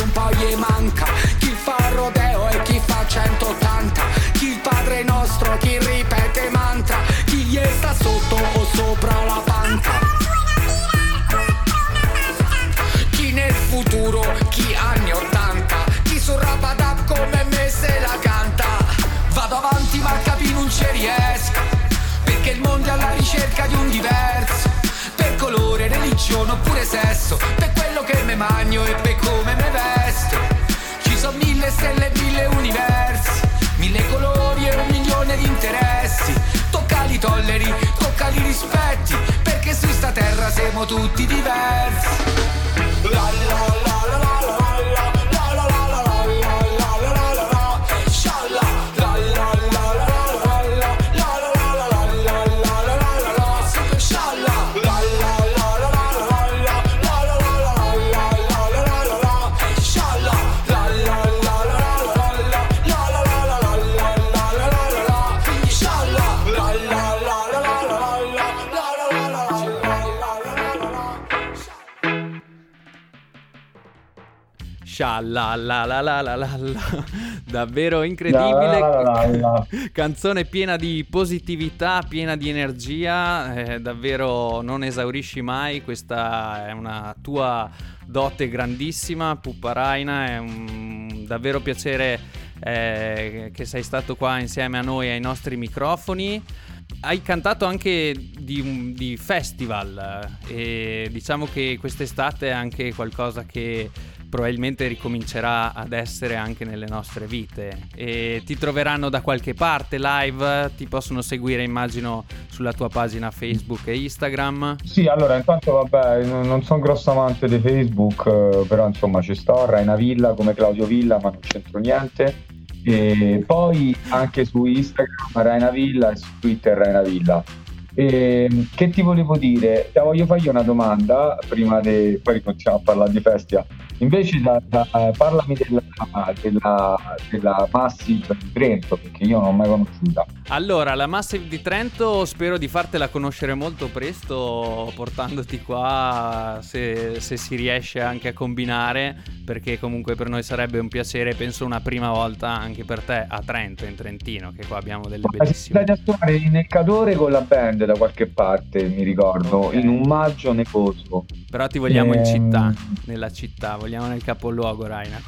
un po' gli manca. Chi fa rodeo e chi fa 180 Chi il padre nostro, chi ripete mantra. Chi gli sta sotto o sopra la panca. Chi nel futuro, chi anni 80 Chi sul rapadap come me se la canta. Vado avanti ma capi non ci riesco Perché il mondo è alla ricerca di un diverso colore, religione oppure sesso. Per quello che me magno e per come me vesto. Ci sono mille stelle e mille universi Mille colori e un milione di interessi. Tocca li tolleri, tocca li rispetti Perché su sta terra siamo tutti diversi. La la la la la la Scialla la la la la la la. Davvero incredibile. La, la, la, la, la. Canzone piena di positività, piena di energia, eh, davvero non esaurisci mai, questa è una tua dote grandissima, Puppa Raina, è un davvero piacere eh, che sei stato qua insieme a noi ai nostri microfoni. Hai cantato anche di, di festival eh, e diciamo che quest'estate è anche qualcosa che probabilmente ricomincerà ad essere anche nelle nostre vite e ti troveranno da qualche parte live, ti possono seguire immagino sulla tua pagina Facebook e Instagram. Sì, allora intanto vabbè, non sono grosso amante di Facebook, eh, però insomma ci sto, Raina Villa come Claudio Villa, ma non c'entro niente. E poi anche su Instagram Raina Villa e su Twitter Raina Villa. E, che ti volevo dire? Ti voglio fargli una domanda prima di poi continuiamo a parlare di festival. Invece da- da- parlami della, della, della Massive di Trento, perché io non l'ho mai conosciuta. Allora, la Massive di Trento spero di fartela conoscere molto presto, portandoti qua se, se si riesce anche a combinare, perché comunque per noi sarebbe un piacere, penso una prima volta anche per te a Trento, in Trentino, che qua abbiamo delle bellissime... andati a suonare in Eccatore con la band da qualche parte, mi ricordo, Ok. in un maggio nevoso. Però ti vogliamo in Ehm. città, nella città, vogliamo nel capoluogo, Raina.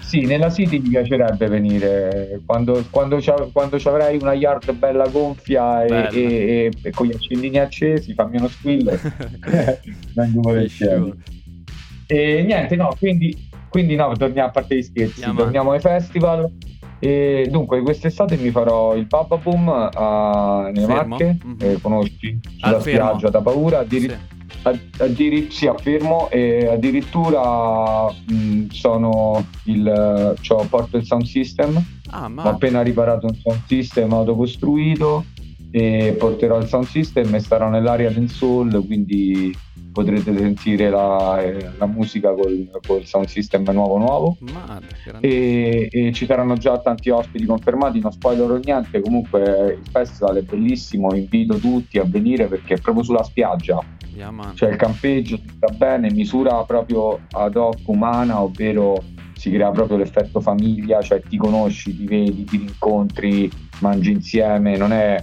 Sì, nella City mi piacerebbe venire quando, quando, c'ha- quando ci avrai una yard bella gonfia e, e- e- con gli accendini accesi, fammi uno squillo. Vengo volentieri. E niente, no, quindi, quindi no, torniamo a parte gli scherzi, Andiamo torniamo ai festival. E dunque, quest'estate mi farò il Papa Boom a, nelle Fermo? Marche, Mhm. eh, conosci? Sulla Fermo. spiaggia da paura, addiri- Sì. Ad- addiri- sì, a Fermo e addirittura mh, sono il, cioè, porto il sound system, Ah, ho ma... appena riparato un sound system autocostruito e porterò il sound system e starò nell'area del soul, quindi potrete sentire la, eh, la musica col, col sound system nuovo nuovo. ma grande- E, e ci saranno già tanti ospiti confermati, non spoilerò niente, comunque il festival è bellissimo, invito tutti a venire perché è proprio sulla spiaggia, Yaman. c'è il campeggio, si sta bene, misura proprio ad hoc umana, ovvero si crea proprio l'effetto famiglia, cioè ti conosci, ti vedi, ti rincontri, mangi insieme, non è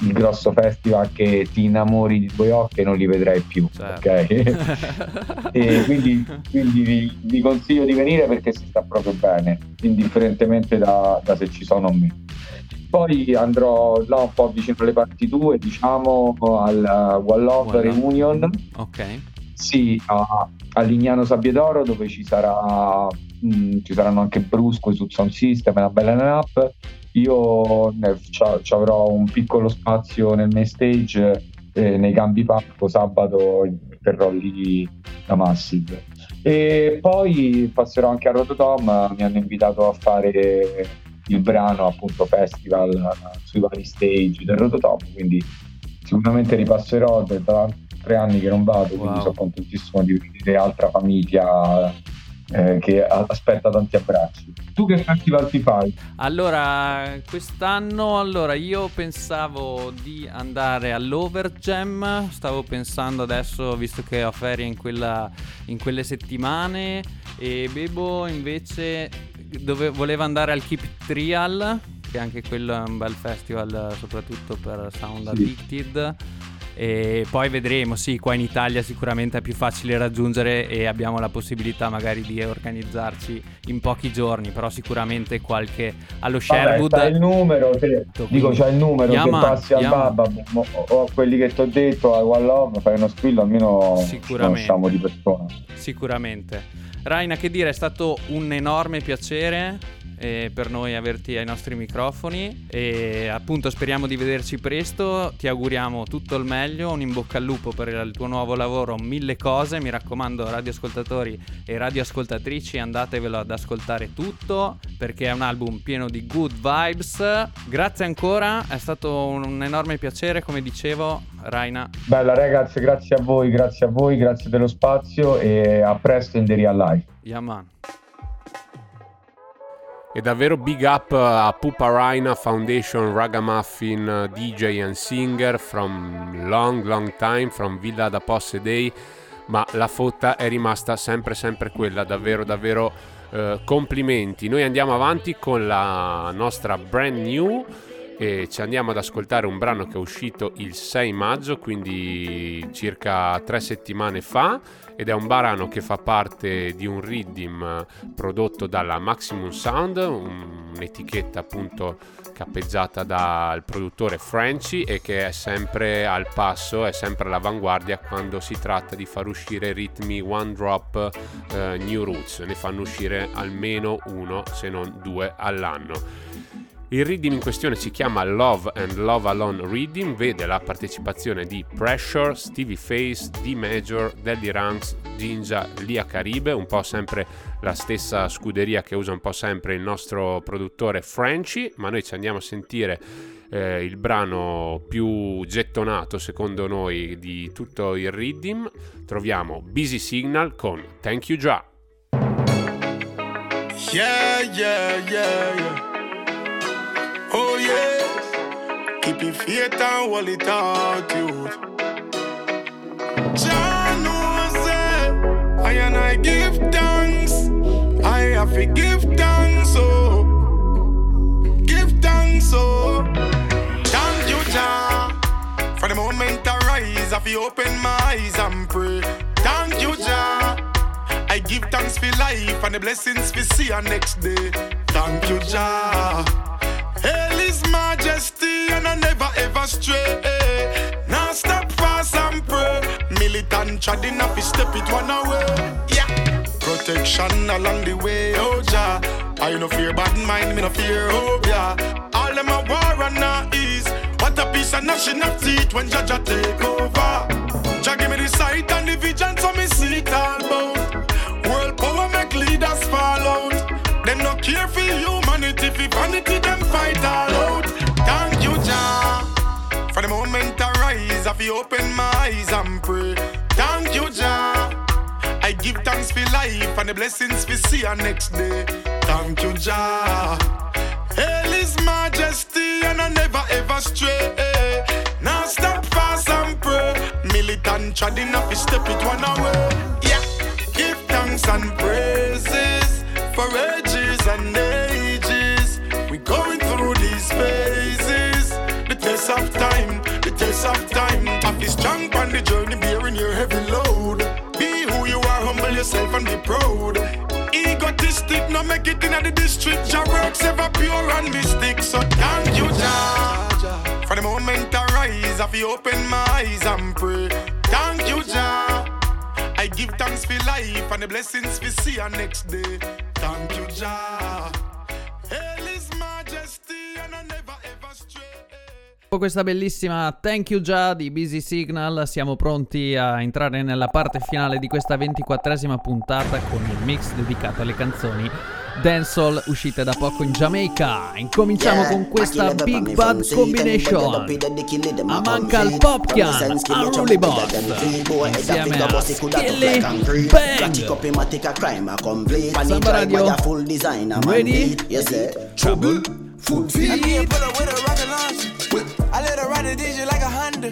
il grosso festival che ti innamori di due occhi e non li vedrai più, Certo. ok? e quindi, quindi vi, vi consiglio di venire perché si sta proprio bene, indifferentemente da, da se ci sono o meno. Poi andrò là un po' vicino alle parti tue, diciamo al uh, Love One Love. Reunion, Ok. sì, a, a Lignano Sabbiadoro dove ci sarà mh, ci saranno anche Brusco sul sound system, una bella line-up. Io ne- ci avrò un piccolo spazio nel main stage eh, nei cambi parco sabato terrò lì la Massive. E poi passerò anche a Rototom, mi hanno invitato a fare il brano appunto festival eh, sui vari stage del Rototom, quindi sicuramente ripasserò da da tre anni che non vado, quindi Wow. sono contentissimo di vedere altra famiglia eh, che aspetta tanti abbracci. Tu che festival ti fai? Allora, quest'anno allora io pensavo di andare all'Overgem, stavo pensando adesso, visto che ho ferie in, quella, in quelle settimane, e Bebo invece dove, voleva andare al Keep Trial, che anche quello è un bel festival soprattutto per Sound Sì. E poi vedremo, sì, qua in Italia sicuramente è più facile raggiungere e abbiamo la possibilità magari di organizzarci in pochi giorni, però sicuramente qualche allo Vabbè, Sherwood. c'hai il numero, te- dico c'hai il numero, Yeah, che passi al. Babba o, o quelli che ti ho detto, a One Love, fai uno squillo, almeno conosciamo di persona. Sicuramente. Raina, che dire, è stato un enorme piacere eh, per noi averti ai nostri microfoni e appunto speriamo di vederci presto, ti auguriamo tutto il meglio, un in bocca al lupo per il tuo nuovo lavoro, mille cose, mi raccomando radioascoltatori e radioascoltatrici andatevelo ad ascoltare tutto perché è un album pieno di good vibes. Grazie ancora, è stato un, un enorme piacere, come dicevo, Raina. Bella ragazzi, grazie a voi, grazie a voi, grazie dello spazio e a presto in The Real Life. Yeah, man. E davvero big up a Pupa Raina Foundation Ragamuffin DJ and Singer from long long time from Villa da Posse Day ma la fotta è rimasta sempre sempre quella. Davvero davvero eh, complimenti. Noi andiamo avanti con la nostra brand new e ci andiamo ad ascoltare un brano che è uscito il 6 maggio quindi circa tre settimane fa ed è un brano che fa parte di un riddim prodotto dalla Maximum Sound, un- un'etichetta appunto cappeggiata dal produttore Frenchy e che è sempre al passo, è sempre all'avanguardia quando si tratta di far uscire ritmi one drop eh, new roots, ne fanno uscire almeno uno se non due all'anno. Il reading in questione si chiama Love and Love Alone Reading, vede la partecipazione di Pressure, Stevie Face, D Major, Daddy Ranks, Ginja, Lia Caribe, un po' sempre la stessa scuderia che usa un po' sempre il nostro produttore Frenchy, ma noi ci andiamo a sentire eh, il brano più gettonato secondo noi di tutto il reading. Troviamo Busy Signal con Thank You Già. Yeah, yeah, yeah, yeah. Oh, yeah. Keep your faith and hold it out, youth. Jah knows. I and I give thanks. I have to give thanks, oh. Give thanks, oh. Thank you, Jah. For the moment I rise, I feel open my eyes and pray. Thank you, Jah. I give thanks for life and the blessings we see our next day. Thank you, Jah. Majesty and I never ever stray. Now stop fast and pray. Militant treading up, step it one away. Yeah. Protection along the way, oh Jah. I no fear bad mind, me no fear, oh yeah. All them a war and not ease. What a piece of of teeth when Jah take over. Jah give me the sight and the vision so me see it all about. World power make leaders fall out. Them no care for humanity, for vanity them fight all out. For the moment I rise, I feel open my eyes and pray. Thank you, Jah. I give thanks for life and the blessings we see our next day. Thank you, Jah. Hail His Majesty and I never ever stray. Now stop fast and pray. Militant treading up, step it one away. Yeah. Give thanks and praises for yourself and be proud. Egotistic, no make it in the district. Your works ever pure and mystic. So thank you, Jah. For the moment I rise, I feel open my eyes and pray. Thank you, Jah. I give thanks for life and the blessings we see our next day. Thank you, Jah. Dopo questa bellissima Thank You Già di Busy Signal siamo pronti a entrare nella parte finale di questa ventiquattresima puntata con il mix dedicato alle canzoni dancehall uscite da poco in Giamaica. Incominciamo con questa Big Bad Combination. A manca il Popkian, Unruly Boss, insieme a Skilly Bang. Samba Radio, ready? Trouble, full I need feet. a pull up with a rocket launcher. I let her ride the DJ like a Honda.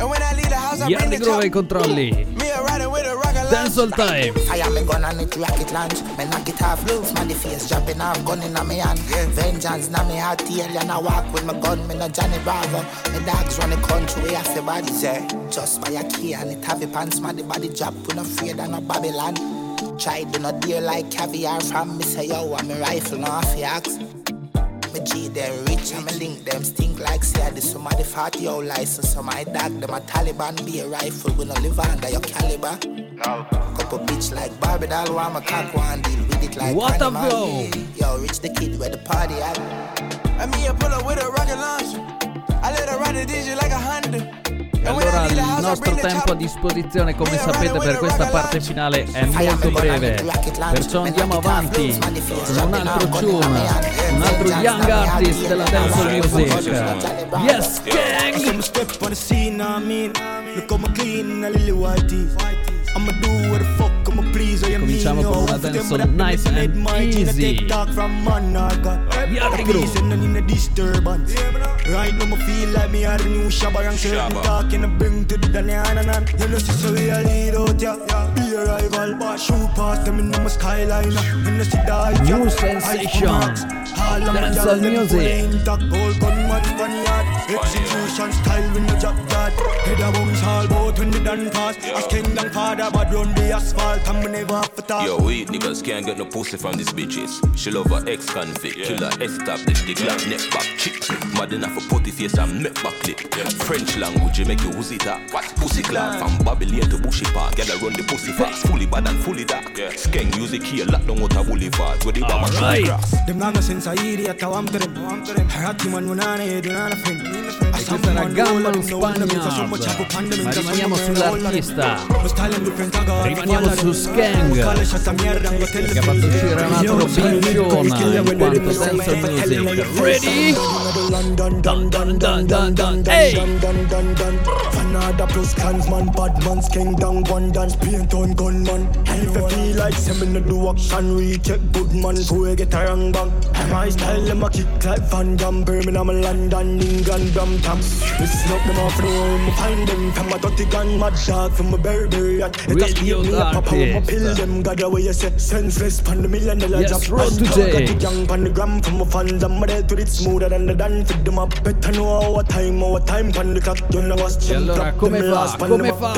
And when I leave the house, I bring the Grove ai Me a rider with a rocket Dancehall time. I am a gun and it rocket launch. Me knock it off loose, man the face dropping off, gun in my hand. Vengeance na me heart, alien I walk with my gun, me no Johnny Bravo. Me dogs run the country, we have the body say. Just by a key and it have the pants, man the body drop, we no afraid of no Babylon. Try do not deal like caviar from me say yo, I'm a rifle, no off the axe. Me G them rich and me link them stink like say this somebody fat yo license so my dog them a Taliban be a rifle we no live under your caliber. No. Couple bitch like Barbie doll want my cock one deal with it like What a animal. flow. Yo, rich the kid where the party at. I me a pull up with a rocket launcher. I let her ride the DJ like a Honda. Allora il nostro tempo a disposizione, come sapete, per questa parte finale è molto breve. Perciò andiamo avanti con un altro tune, un altro young artist della dancehall music. Yes, gang! I'ma do what the fuck I'ma please. Oh, you mean, Cominciamo yo. con una For them dancehall with a nice pencil and head, my chin, I easy. take talk from man, I got. Yeah, The bro. peace and none in the disturbance. Right now, me feel like me are the new Shabba and certain talking and bring to the Daniana. You know, see, so we are lead out, yeah. Be a rival, but shoot past them in the skyline. You know, see, die, New yeah. sensation. All of my Dancehall girls, them music. full intact, gold gun match one yard. Execution style with no job yard. Head a bounce all bout when the done pass. As kingdom father, but run the asphalt and we never have to talk. Yo, weed niggas can't get no pussy from these bitches. She love her ex-convict, killer established, the black neck back chick. Mad enough for putty face and neck back clip. French language, you make you who's it up. What pussy clap from Babylon to Bushy Park. Gotta run the pussy fast, fully bad and fully dark. Skeng music here, lock down out a boulevard. Where the bomber Alright. grass. Them nanga senza idiot, I want to them. Harati man unana e dunana fin. E questa è una Gamma Spaniard. Ma rimaniamo sull'artista. Rimaniamo su Skang. Che ha fatto uscire un altro bincione in quanto dancehall music. Ready? Dun dun dun dun dun. Hey! Fanada plus clansman, bad man's king down one dance, paint on gunman. And if you feel like seven to do action, we check good man, so we get a wrong bang. My style, them a kick like Van Damme, Birmingham, London, England, Brampton. Listen up, them off the room, find them from a dirty gun, mad dog from a Burberry. It a speed me out, pill them, got away, you say, senseless, pan the million dollar Yes, job. And to dog J. got the young pan the gram from a fans, I'm dead to it smoother than the dance, fit them up, better know our time, our time, pan the clock, you know what's E allora come fa? Come fa?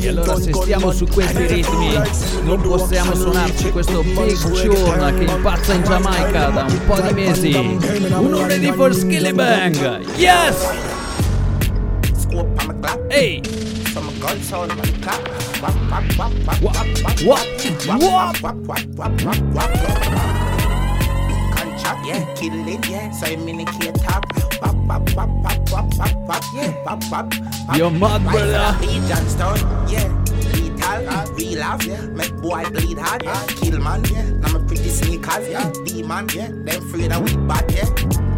E allora se stiamo su questi ritmi non possiamo suonarci questo Big Tune che impazza in Giamaica da un po' di mesi. Uno ready for Skilly Bang! Yes! Ehi! From a gun sound on the clock. Wap, wap, wap, wap, Wap, wap, wap, wap, wap. wap, wap, wap, wap, wap. Contract, yeah, kill it, yeah. So I'm in the key top. Wap, wap, wap, wap, wap, wap, wap, yeah. Wap, wap, wap. You're mad, brother. Lee Johnstone, yeah. Lethal, real laugh, yeah. Make boy bleed hard, yeah. Kill man, yeah. Now my pretty sneakers, yeah. Demon, yeah. Them afraid of we bad, yeah. Yeah,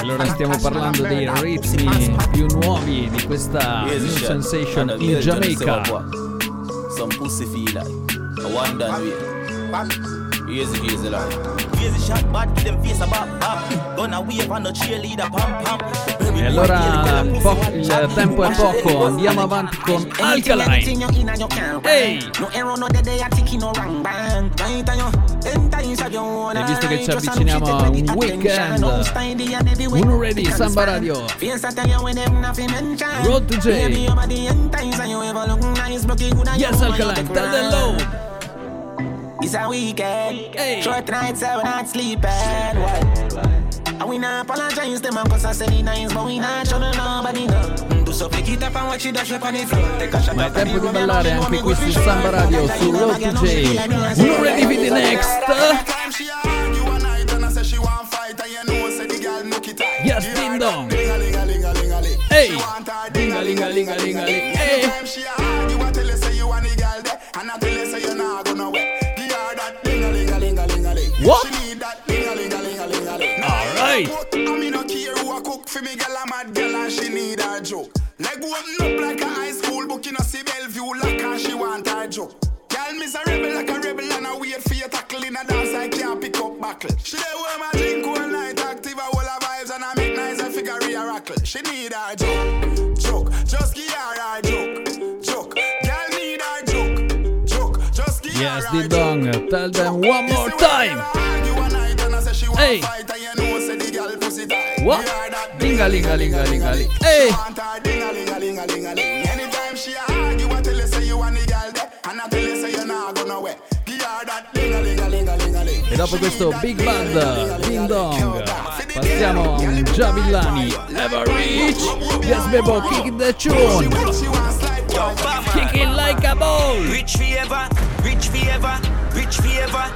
Allora stiamo parlando dei ritmi più nuovi di questa new sensation in Giamaica. Some pussy feel like a one done way. Easy, easy like. Crazy shot, bad, give them face a bop, bop. Gonna wave on the cheerleader, pam, pam. E allora il, po- il tempo è poco, andiamo avanti con Alkaline. Ehi! E visto che ci avviciniamo a un weekend, uno ready, Samba Radio. Road to J. Yes, Alkaline, tell them low. It's a weekend. Short nights, I will not sleep at what? And we not apologize them cause I say nice, but we not showing nobody no. Tu so ci da nei fronte tempo di ballare anche qui su Samba Radio Su Road to J ready for the next Yes, ding dong Hey Ding a ling a ling a ling a ling Hey What? All right. I mean, who cook for me, girl, I'm a girl, and she need a joke. Open up like a high school book, you know see Bellevue lock and she want her joke. Girl, miss a rebel like a rebel and I wait for your tackle in a dance I can't pick up buckle. She dey wear my drink all night, active a whole of vibes and I make nice and figure a rackle. She need her joke, joke, just give her her joke, joke. Girl need her joke, joke, just give Yes, her her Ding Dong. Tell them one more time. Hey. What? Lingalingalingalingaling. Hey. Anytime she a hug, you a tell her say you want the girl there, and I tell her say you nah go nowhere. Give her that ling-a-ling-a-ling-a-ling. E dopo questo Big Band Ding Dong. Passiamo a un Javillani Never Reach? Yes Bebo Kick the tune. Kick it like a ball. Rich forever, rich forever, rich forever.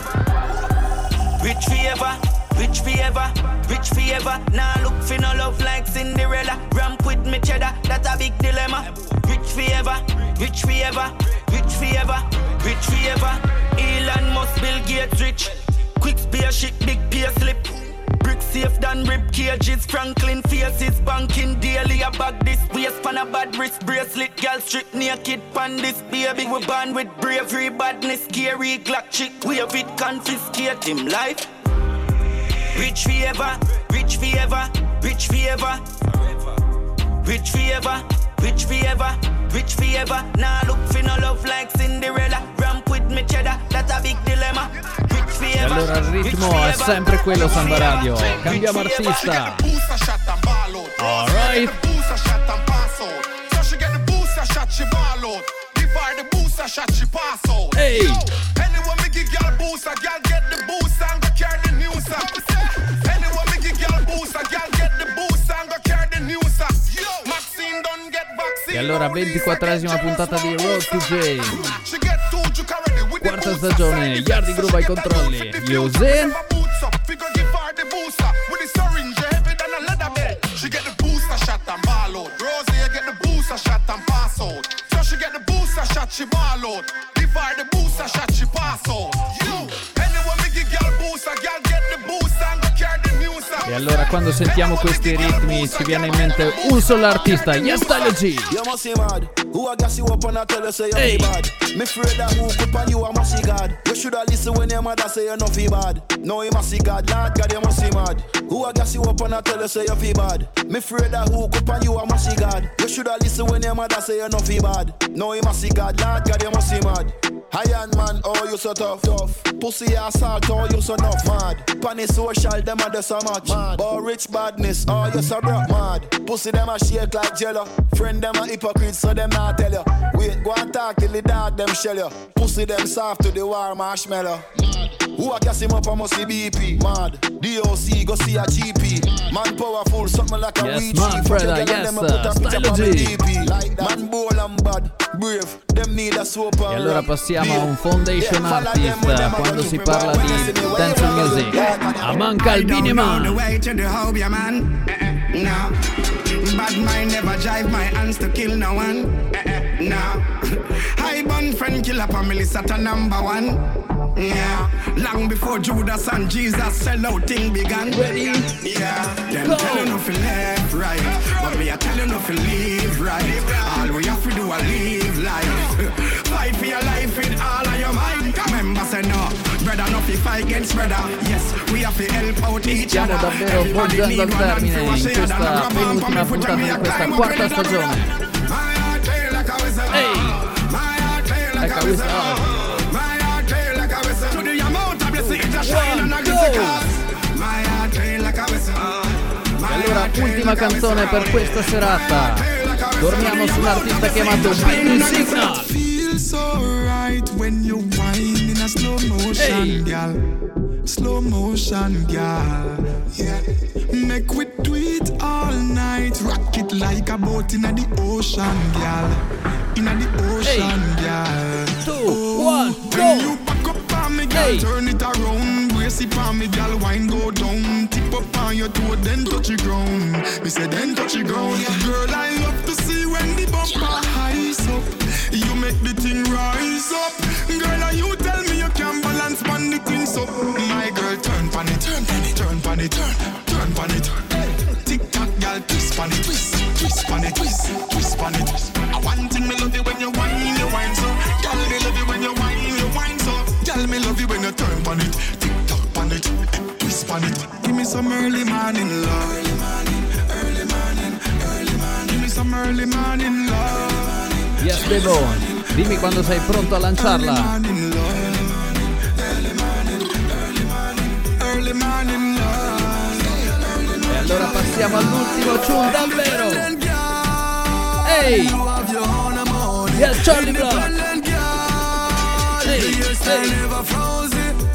Rich forever, rich forever, rich forever. Now look for no love like Cinderella. Ramp with me cheddar, that's a big dilemma. Rich forever, rich forever, rich forever, rich forever. Elon Musk, Bill Gates rich. Quick spear spaceship, big peer slip. Brick safe than rib cages. Franklin faces banking daily. A bag this waist pan a bad wrist bracelet. Girl strip naked pan this baby. We born with bravery, badness, scary Glock chick. Wave it, confiscate him life. Rich forever, rich forever, rich forever. Rich forever, rich forever, rich forever. Now look for no love like Cinderella. Ramp with me cheddar, that's a big dilemma. Rich forever. allora il ritmo è sempre quello Samba Radio Cambiamo artista. Alright. Booster shot and pass out. So she get the booster E allora 24esima puntata di Road to the Quarta stagione Yardi Groove ai controlli Jose. She get the booster shot and ball out. Rosie get the booster shot and pass out. So she get the booster shot, she pass out. You, anyone me give girl booster, girl E allora quando sentiamo questi ritmi ci viene in mente un solo artista Yes Style G Hey. Me afraid that who up on you I must see God. You shoulda listen when your mother say you no feel bad. No you must see God, Lord God you must see mad. Who I gas you up and I tell you say you feel bad. Me afraid that who up on you I must see God. Shoulda listen when your mother say you no feel bad. No you must see God, Lord God you must see mad. Iron man, oh you so tough, tough. Pussy assault, oh you so enough, mad. Panny social, them a just so much. Mad. But rich badness, oh you so broke, mad. Pussy them a shake like jello. Friend them a hypocrite, so them not tell you. Wait, go and talk till the dog them shell you. Pussy them soft to the warm marshmallow. Who a gas him up, I must be BP. Mad. DOC, go see a GP. Man powerful, something like a Yes, weed man, chief. brother, Fuck your girl, yes, them a put a uh, picture Stylo on G. me DP. Like that. Man bold and bad, brave. Them need a soap E allora passiamo a un foundation Yeah, artist quando si parla di dance music Aman Calvini the Man way to the hoe, man. Eh, eh, no. Bad mind never drive my hands to kill no one. Eh, eh, no. High bun friend killer family sat a number one. Yeah. Long before Judas and Jesus sell out thing began. Ready? Yeah. Them Go. tell you nothing left, right. But me I tell you nothing live right. All we have to do is live life. Fight for your life with all of your mind. Remember say no. Brother no fi fight against brother. Yes, we have to help out each Stiamo other. davvero need al one and termine in questa and grab on penultima puntata di questa quarta up in the stagione like Ecco, a whistle. My heart play like a whistle. To the amount of blessing it a shine and a give the cause. My heart play like a whistle. Allora ultima canzone per questa serata Torniamo su un artista chiamato Billy Signal Feel so right when you whine in a slow motion, girl. Slow motion, girl. Yeah. Make we do it all night. Rock it like a boat in the ocean, girl. In the ocean, girl. Two, oh, one, when you back up on me, girl, turn it around. Brace it on me, girl, wine go down. Tip up on your toe, then touch the ground. Me say then touch the ground. Girl, I love to see when the bumper highs up. You make the thing rise up. Girl, are you tell me the things up. My girl, turn pan it, turn pan it, turn pan it, turn, turn pan it. Tick tock, girl, twist pan it, twist, twist pan it, twist, twist pan it. I one thing me love you when you whine, you whine so. Girl, me love you when you whine, you whine so. Girl, me love you when you turn pan it, tick tock pan it, twist pan it. Give me some early morning love. Early morning, early morning, early morning. Give me some early morning love. Yes, Bebo, dimmi quando sei pronto a lanciarla. Allora passiamo all'ultimo tune davvero. Ehi! Yes, Charlie Brown! Hey, hey.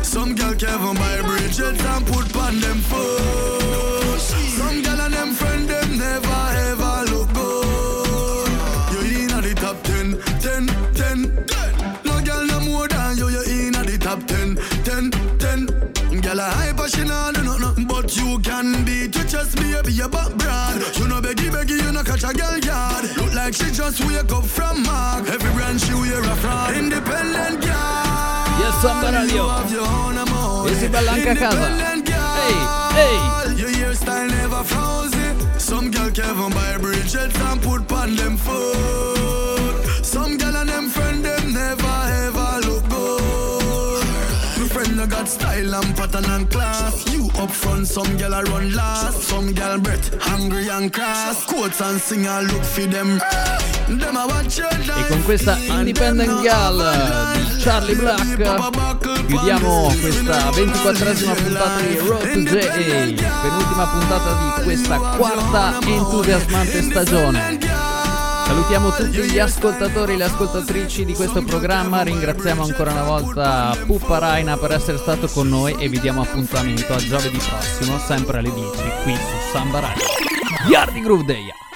Some girl Kevin buy Bridget and put on them foot. Some girl and them friend them never ever look good. You in at the top 10, 10, 10, 10. No girl no more than you, you in at the top 10, 10, 10. Girl a hyper, she nah do nothing, but you can You just baby, your back brand. You know beggy beggy, you no catch a girl yard. Look like she just wake up from mark. Every brand she wear a fraud. Independent girl. Yes, Samba Radio. E si balla anche a casa. Ehi, ehi! Your hairstyle never frozen. Some girl Kevin buy Bridget and put on them foot. Some girl and them friend them never ever no got style and pattern and class. You up front, some girl a run last. Some girl breath hungry and cross. Quotes and sing and look for them. Them a watch your E con questa Independent Gal di Charlie Black chiudiamo questa 24esima puntata di Road to JA, penultima puntata di questa quarta entusiasmante stagione. Salutiamo tutti gli ascoltatori e le ascoltatrici di questo programma, ringraziamo ancora una volta Puppa Raina per essere stato con noi e vi diamo appuntamento a giovedì prossimo, sempre alle 10, qui su Samba Radio. Yardi Groove Day!